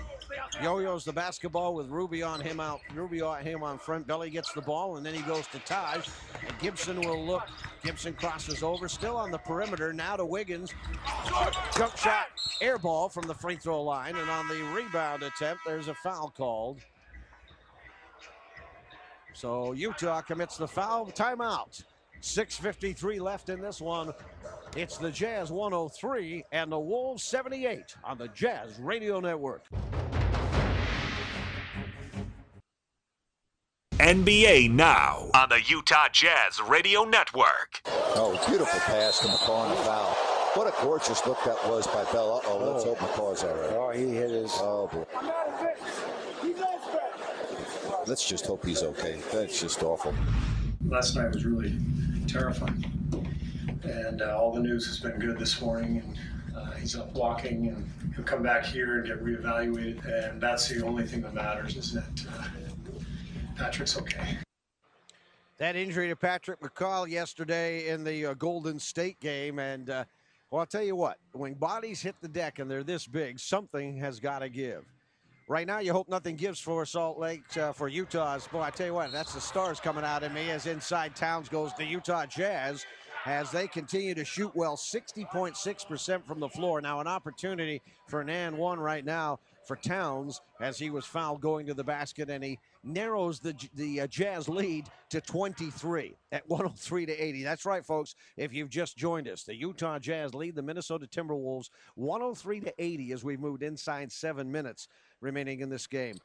[SPEAKER 1] Yo-yo's the basketball with Ruby on him out. Ruby on him on front. Belly gets the ball and then he goes to Taj. And Gibson will look. Gibson crosses over, still on the perimeter. Now to Wiggins. Jump shot, air ball from the free throw line. And on the rebound attempt, there's a foul called. So Utah commits the foul. Timeout. 6.53 left in this one. It's the Jazz 103 and the Wolves 78 on the Jazz Radio Network.
[SPEAKER 7] NBA now on the Utah Jazz Radio Network.
[SPEAKER 10] Oh, beautiful pass to McCaw and a foul. What a gorgeous look that was by Bell. Oh, let's hope McCaw's all right.
[SPEAKER 11] Oh, he hit his.
[SPEAKER 10] Oh, boy. Let's just hope he's okay. That's just awful.
[SPEAKER 12] Last night was really terrifying. And uh, all the news has been good this morning. And uh, he's up walking, and he'll come back here and get reevaluated. And that's the only thing that matters is that uh, Patrick's okay.
[SPEAKER 1] That injury to Patrick McCaw yesterday in the uh, Golden State game. And, uh, well, I'll tell you what, when bodies hit the deck and they're this big, something has got to give. Right now, you hope nothing gives for Salt Lake, uh, for Utah's. Boy, I tell you what, that's the stars coming out of me as inside towns goes the Utah Jazz as they continue to shoot well 60.6% from the floor. Now, an opportunity for an and one right now for Towns as he was fouled going to the basket and he narrows the the uh, Jazz lead to 23 at 103 to 80. That's right, folks. If you've just joined us, the Utah Jazz lead the Minnesota Timberwolves 103 to 80 as we've moved inside seven minutes remaining in this game.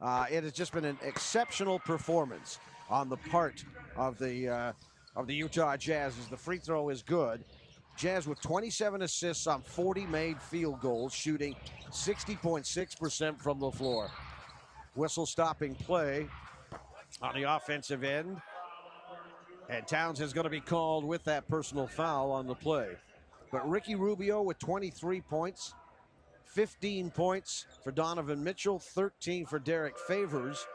[SPEAKER 1] Uh, it has just been an exceptional performance on the part of the uh, of the Utah Jazz as the free throw is good. Jazz with 27 assists on 40 made field goals, shooting 60.6% from the floor. Whistle stopping play on the offensive end. And Towns is going to be called with that personal foul on the play. But Ricky Rubio with 23 points, 15 points for Donovan Mitchell, 13 for Derrick Favors,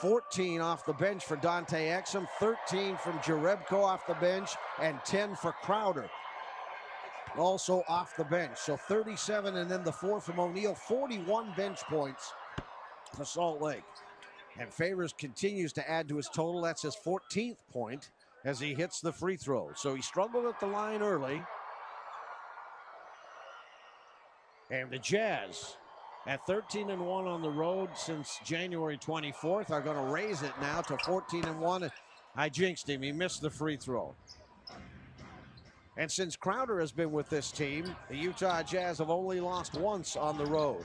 [SPEAKER 1] 14 off the bench for Dante Exum, 13 from Jerebko off the bench, and 10 for Crowder. Also off the bench. So 37 and then the four from O'Neale, 41 bench points for Salt Lake. And Favors continues to add to his total. That's his 14th point as he hits the free throw. So he struggled at the line early. And the Jazz at 13 and 1 on the road since January 24th are going to raise it now to 14 and 1. I jinxed him. He missed the free throw. And since Crowder has been with this team, the Utah Jazz have only lost once on the road.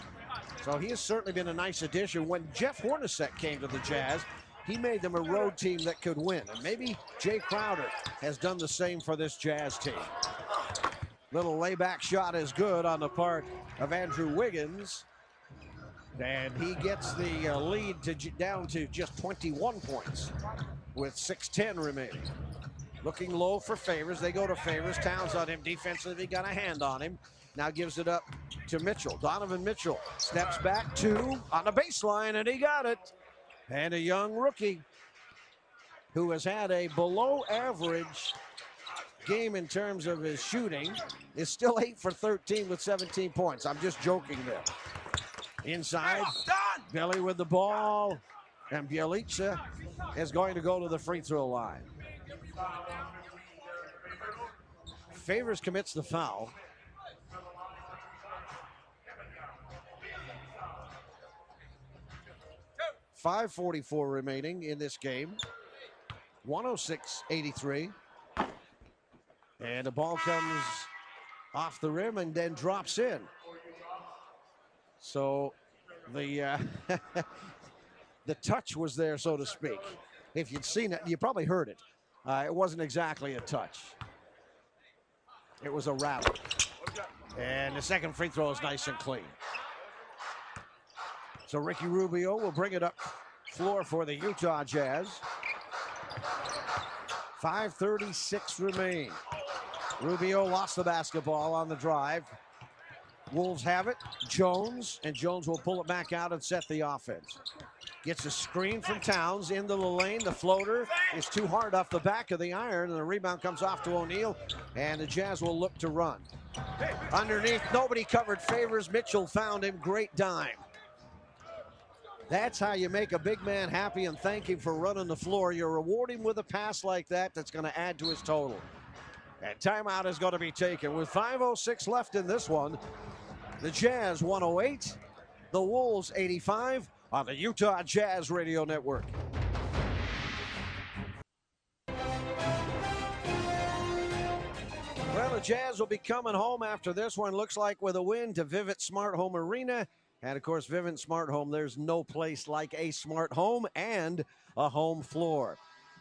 [SPEAKER 1] So he has certainly been a nice addition. When Jeff Hornacek came to the Jazz, he made them a road team that could win. And maybe Jae Crowder has done the same for this Jazz team. Little layback shot is good on the part of Andrew Wiggins. And he gets the uh, lead to down to just 21 points with 6.10 remaining. Looking low for Favors. They go to Favors. Towns on him defensively. Got a hand on him. Now gives it up to Mitchell. Donovan Mitchell steps back two on the baseline, and he got it. And a young rookie who has had a below average game in terms of his shooting is still 8 for 13 with 17 points. I'm just joking there. Inside, Belly with the ball, and Bjelica is going to go to the free throw line. Favors commits the foul. Five forty-four remaining in this game. 106-83. And the ball comes off the rim and then drops in. So the uh, <laughs> the touch was there, so to speak. If you'd seen it, you probably heard it. Uh, it wasn't exactly a touch. It was a rattle. And the second free throw is nice and clean. So Ricky Rubio will bring it up floor for the Utah Jazz. 5.36 remain. Rubio lost the basketball on the drive. Wolves have it. Jones, and Jones will pull it back out and set the offense. Gets a screen from Towns into the lane. The floater is too hard off the back of the iron, and the rebound comes off to O'Neale, and the Jazz will look to run. Underneath, nobody covered favors. Mitchell found him. Great dime. That's how you make a big man happy and thank him for running the floor. You reward him with a pass like that that's going to add to his total. And timeout is going to be taken with 5.06 left in this one. The Jazz 108, the Wolves 85 on the Utah Jazz Radio Network. Well, the Jazz will be coming home after this one. Looks like with a win to Vivint Smart Home Arena. And of course, Vivint Smart Home, there's no place like a smart home and a home floor.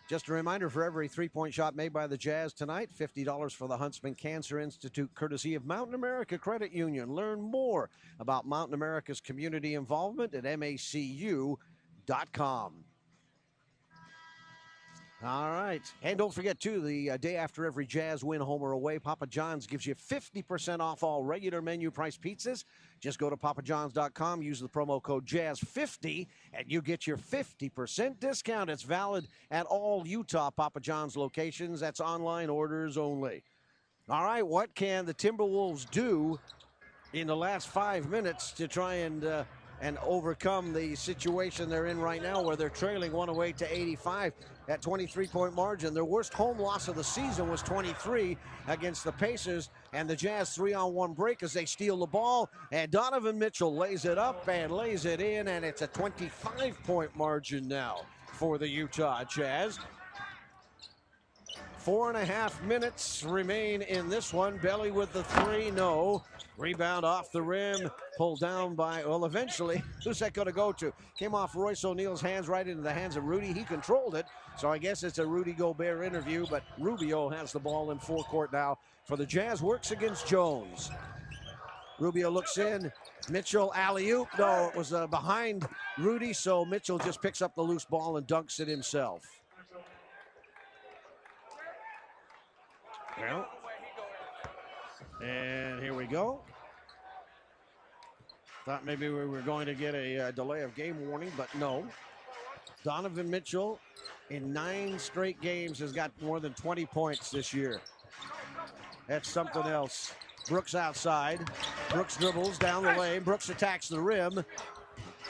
[SPEAKER 1] Just a reminder for every three point shot made by the Jazz tonight, $50 for the Huntsman Cancer Institute, courtesy of Mountain America Credit Union. Learn more about Mountain America's community involvement at macu.com. All right. And don't forget, too, the uh, day after every Jazz win, home or away, Papa John's gives you 50% off all regular menu price pizzas. Just go to papajohns.com, use the promo code JAZZ50, and you get your 50% discount. It's valid at all Utah Papa John's locations. That's online orders only. All right. What can the Timberwolves do in the last five minutes to try and. Uh, and overcome the situation they're in right now where they're trailing 108 to 85 at 23 point margin. Their worst home loss of the season was 23 against the Pacers and the Jazz three on one break as they steal the ball and Donovan Mitchell lays it up and lays it in and it's a 25 point margin now for the Utah Jazz. Four and a half minutes remain in this one. Belly with the three, no. Rebound off the rim, pulled down by, well, eventually, <laughs> who's that going to go to? Came off Royce O'Neale's hands right into the hands of Rudy. He controlled it, so I guess it's a Rudy Gobert interview, but Rubio has the ball in forecourt now for the Jazz. Works against Jones. Rubio looks in. Mitchell alley oop. No, it was uh, behind Rudy, so Mitchell just picks up the loose ball and dunks it himself. Well, and here we go. Thought maybe we were going to get a uh, delay of game warning, but no. Donovan Mitchell in nine straight games has got more than 20 points this year. That's something else. Brooks outside. Brooks dribbles down the lane. Brooks attacks the rim.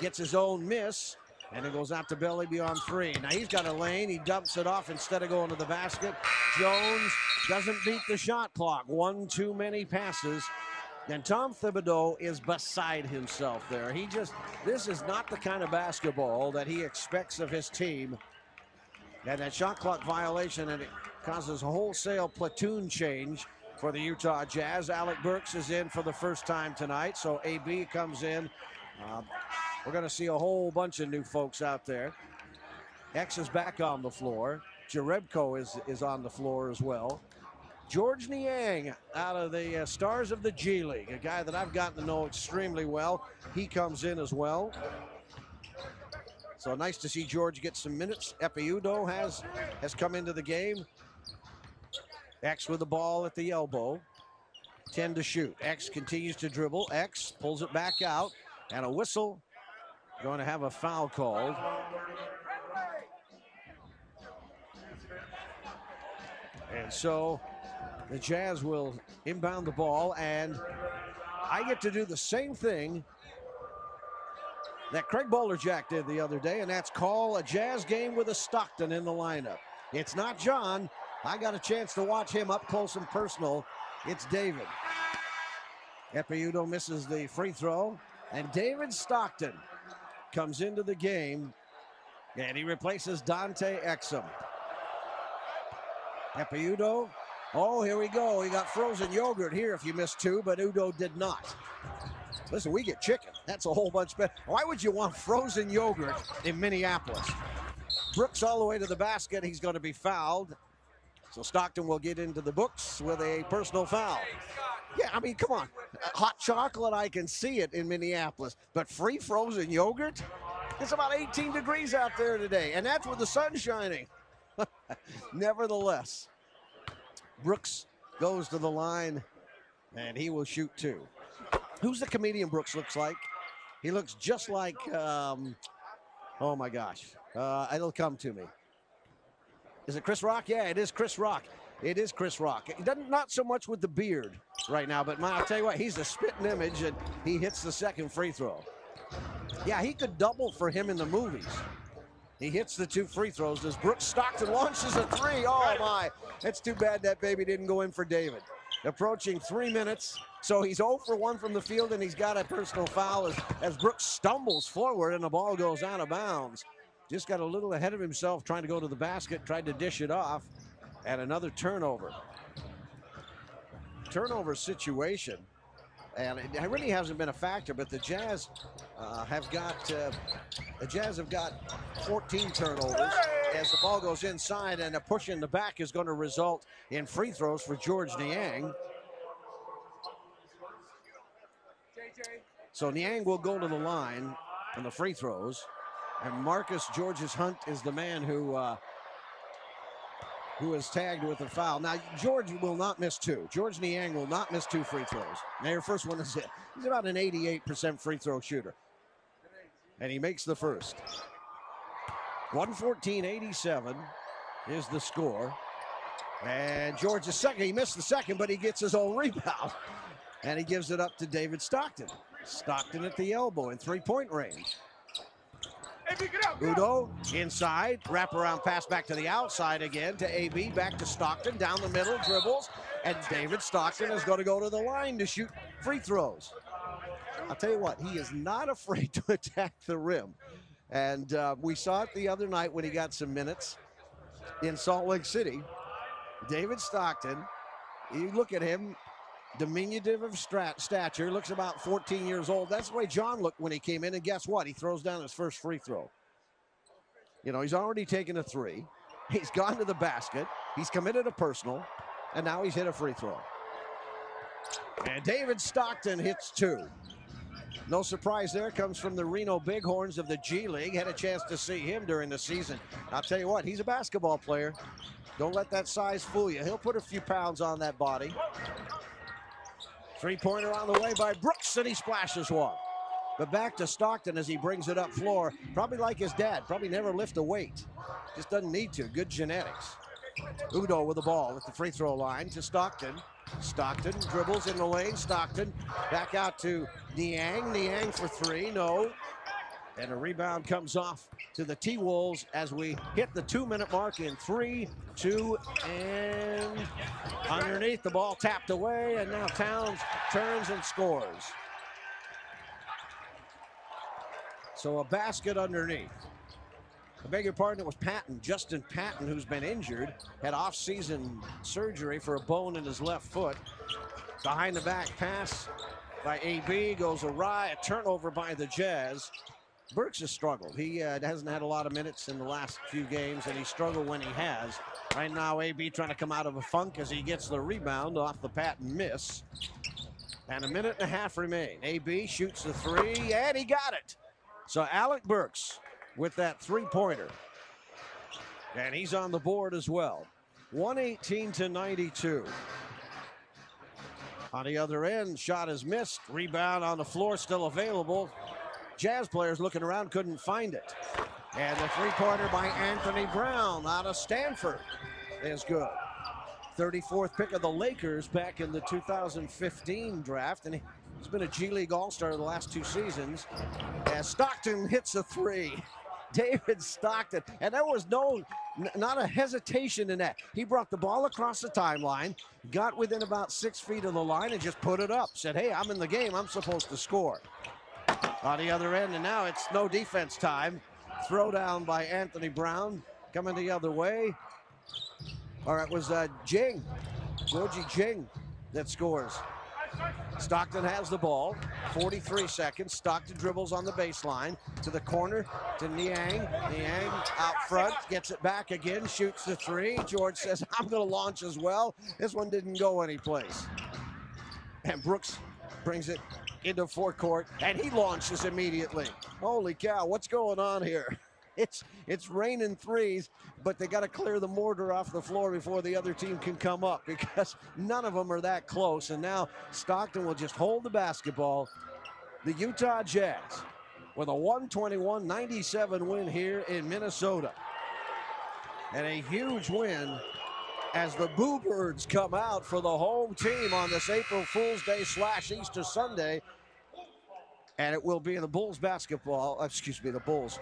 [SPEAKER 1] Gets his own miss. And it goes out to Belly beyond three. Now he's got a lane. He dumps it off instead of going to the basket. Jones doesn't beat the shot clock. One too many passes. And Tom Thibodeau is beside himself there. He just, this is not the kind of basketball that he expects of his team. And that shot clock violation, and it causes a wholesale platoon change for the Utah Jazz. Alec Burks is in for the first time tonight, so AB comes in. Uh, we're going to see a whole bunch of new folks out there. X is back on the floor. Jerebko is, is on the floor as well. Georges Niang out of the uh, Stars of the G League, a guy that I've gotten to know extremely well. He comes in as well. So nice to see Georges get some minutes. Ekpe Udoh has has come into the game. X with the ball at the elbow. 10 to shoot. X continues to dribble. X pulls it back out. And a whistle. Going to have a foul called. And so the Jazz will inbound the ball, and I get to do the same thing that Craig Bolerjack did the other day, and that's call a Jazz game with a Stockton in the lineup. It's not John. I got a chance to watch him up close and personal. It's David. Ekpe Udoh misses the free throw, and David Stockton comes into the game, and he replaces Dante Exum. Ekpe Udoh. Oh, here we go. He got frozen yogurt here if you missed two, but Udoh did not. Listen, we get chicken. That's a whole bunch better. Why would you want frozen yogurt in Minneapolis? Brooks all the way to the basket. He's going to be fouled. So Stockton will get into the books with a personal foul. Yeah, I mean, come on. Hot chocolate, I can see it in Minneapolis. But free frozen yogurt? It's about 18 degrees out there today, and that's with the sun shining. <laughs> Nevertheless, Brooks goes to the line, and he will shoot two. Who's the comedian Brooks looks like? He looks just like, um, oh my gosh, uh, it'll come to me. Is it Chris Rock? Yeah, it is Chris Rock. It is Chris Rock. He doesn't not so much with the beard right now, but man, I'll tell you what, he's a spitting image, and he hits the second free throw. Yeah, he could double for him in the movies. He hits the two free throws as Brooks Stockton launches a three. Oh my, it's too bad that baby didn't go in for David. Approaching three minutes, so he's 0 for 1 from the field, and he's got a personal foul as, as Brooks stumbles forward and the ball goes out of bounds. Just got a little ahead of himself trying to go to the basket, tried to dish it off, and another turnover. Turnover situation and it really hasn't been a factor. But the Jazz uh, have got uh, the Jazz have got 14 turnovers as the ball goes inside, and a push in the back is going to result in free throws for Georges Niang. So Niang will go to the line on the free throws, and Marcus Georges Hunt is the man who. Uh, who is tagged with a foul. Now, Georges will not miss two. Georges Niang will not miss two free throws. Now, your first one is it. He's about an 88% free throw shooter. And he makes the first. 114-87 is the score. And Georges is second. He missed the second, but he gets his own rebound. And he gives it up to David Stockton. Stockton at the elbow in three-point range. Udoh inside, wraparound pass back to the outside again to AB, back to Stockton, down the middle, dribbles, and David Stockton is going to go to the line to shoot free throws. I'll tell you what, he is not <laughs> afraid to attack the rim. And uh, we saw it the other night when he got some minutes in Salt Lake City. David Stockton, you look at him, diminutive of strat- stature, looks about 14 years old. That's the way John looked when he came in. And guess what? He throws down his first free throw. You know, he's already taken a three. He's gone to the basket. He's committed a personal. And now he's hit a free throw. And David Stockton hits two. No surprise there. Comes from the Reno Bighorns of the G League. Had a chance to see him during the season. I'll tell you what, he's a basketball player. Don't let that size fool you. He'll put a few pounds on that body. Three pointer on the way by Brooks, and he splashes one. But back to Stockton as he brings it up floor. Probably like his dad, probably never lift a weight. Just doesn't need to. Good genetics. Udoh with the ball at the free throw line to Stockton. Stockton dribbles in the lane. Stockton back out to Niang. Niang for three. No. And a rebound comes off to the T Wolves as we hit the two minute mark in three, two, and underneath the ball tapped away. And now Towns turns and scores. So a basket underneath. I beg your pardon, it was Patton, Justin Patton, who's been injured, had off-season surgery for a bone in his left foot. Behind the back pass by AB goes awry, a turnover by the Jazz. Burks has struggled. He uh, hasn't had a lot of minutes in the last few games, and he struggled when he has. Right now, AB trying to come out of a funk as he gets the rebound off the Patton miss. And a minute and a half remain. AB shoots the three, and he got it. So Alec Burks with that three-pointer. And he's on the board as well. 118 to 92. On the other end, shot is missed. Rebound on the floor, still available. Jazz players looking around, couldn't find it. And the three-pointer by Anthony Brown out of Stanford is good. 34th pick of the Lakers back in the 2015 draft. And he's been a G League All-Star the last two seasons. As Stockton hits a three. <laughs> David Stockton. And there was no, not a hesitation in that. He brought the ball across the timeline, got within about six feet of the line, and just put it up. Said, hey, I'm in the game. I'm supposed to score. On the other end, and now it's no defense time. Throw down by Anthony Brown. Coming the other way. Or it was uh, Dieng, Gorgui Dieng, that scores. Stockton has the ball. 43 seconds. Stockton dribbles on the baseline to the corner to Niang. Niang out front, gets it back again, shoots the three. Georges says, I'm going to launch as well. This one didn't go anyplace. And Burks brings it into forecourt, and he launches immediately. Holy cow, what's going on here? <laughs> It's it's raining threes, but they got to clear the mortar off the floor before the other team can come up <laughs> because none of them are that close. And now Stockton will just hold the basketball. The Utah Jazz with a 121-97 win here in Minnesota. And a huge win as the Boo Birds come out for the home team on this April Fool's Day slash Easter Sunday. And it will be in the Bulls basketball, uh, excuse me, the Bulls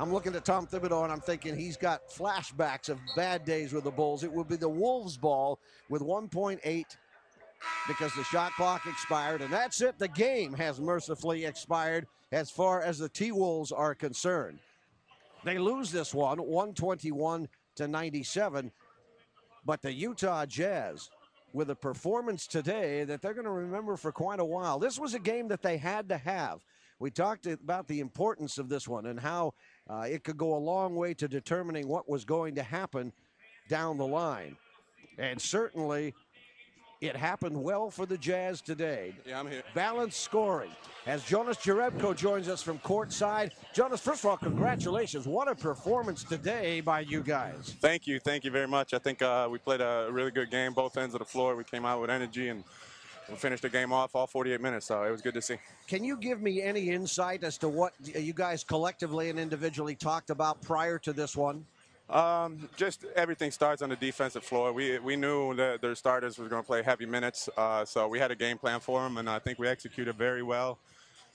[SPEAKER 1] I'm looking at Tom Thibodeau and I'm thinking he's got flashbacks of bad days with the Bulls. It will be the Wolves ball with 1.8 because the shot clock expired. And that's it. The game has mercifully expired as far as the T Wolves are concerned. They lose this one 121 to 97. But the Utah Jazz, with a performance today that they're going to remember for quite a while, this was a game that they had to have. We talked about the importance of this one and how uh, it could go a long way to determining what was going to happen down the line. And certainly it happened well for the Jazz today.
[SPEAKER 11] Yeah, I'm here.
[SPEAKER 1] Balanced scoring. As Jonas Jerebko joins us from courtside. Jonas, first of all, congratulations. What a performance today by you guys.
[SPEAKER 11] Thank you. Thank you very much. I think uh, we played a really good game, both ends of the floor. We came out with energy and we finished the game off all 48 minutes, so it was good to see.
[SPEAKER 1] Can you give me any insight as to what you guys collectively and individually talked about prior to this one?
[SPEAKER 11] Um, just everything starts on the defensive floor. We we knew that their starters were going to play heavy minutes, uh, so we had a game plan for them, and I think we executed very well.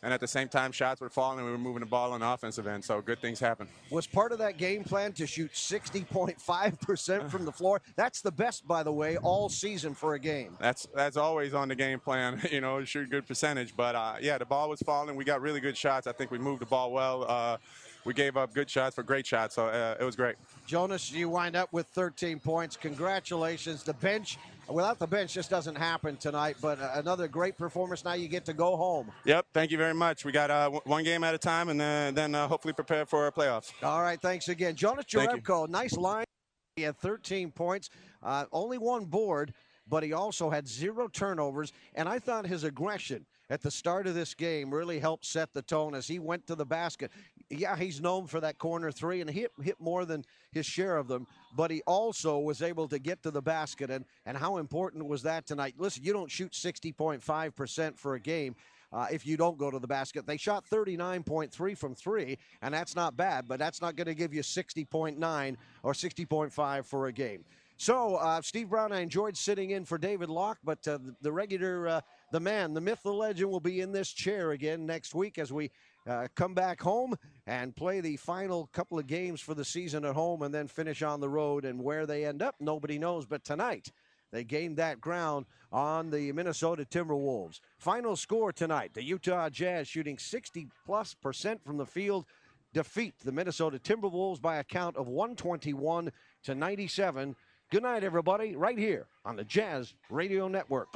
[SPEAKER 11] And at the same time, shots were falling. We were moving the ball on the offensive end, so good things happen.
[SPEAKER 1] Was part of that game plan to shoot 60.5% from the floor? That's the best, by the way, all season for a game.
[SPEAKER 11] That's that's always on the game plan, <laughs> you know, shoot good percentage. But uh, yeah, the ball was falling. We got really good shots. I think we moved the ball well. Uh, we gave up good shots for great shots. So uh, it was great.
[SPEAKER 1] Jonas, you wind up with 13 points. Congratulations. The bench, without the bench, just doesn't happen tonight. But uh, another great performance. Now you get to go home.
[SPEAKER 11] Yep. Thank you very much. We got uh, w- one game at a time, and then, then uh, hopefully prepare for our playoffs.
[SPEAKER 1] All right. Thanks again. Jonas. Jerebko, nice line. He had 13 points, uh, only one board, but he also had zero turnovers. And I thought his aggression at the start of this game really helped set the tone as he went to the basket. Yeah, he's known for that corner three and hit hit more than his share of them, but he also was able to get to the basket. And, and how important was that tonight? Listen, you don't shoot 60.5% for a game. Uh, if you don't go to the basket. They shot 39.3 from three, and that's not bad, but that's not going to give you 60.9 or 60.5 for a game. So, uh, Steve Brown, I enjoyed sitting in for David Locke, but uh, the, the regular, uh, the man, the myth, the legend will be in this chair again next week as we uh, come back home and play the final couple of games for the season at home and then finish on the road. And where they end up, nobody knows. But tonight, they gained that ground on the Minnesota Timberwolves. Final score tonight the Utah Jazz shooting 60 plus percent from the field defeat the Minnesota Timberwolves by a count of 121 to 97. Good night, everybody, right here on the Jazz Radio Network.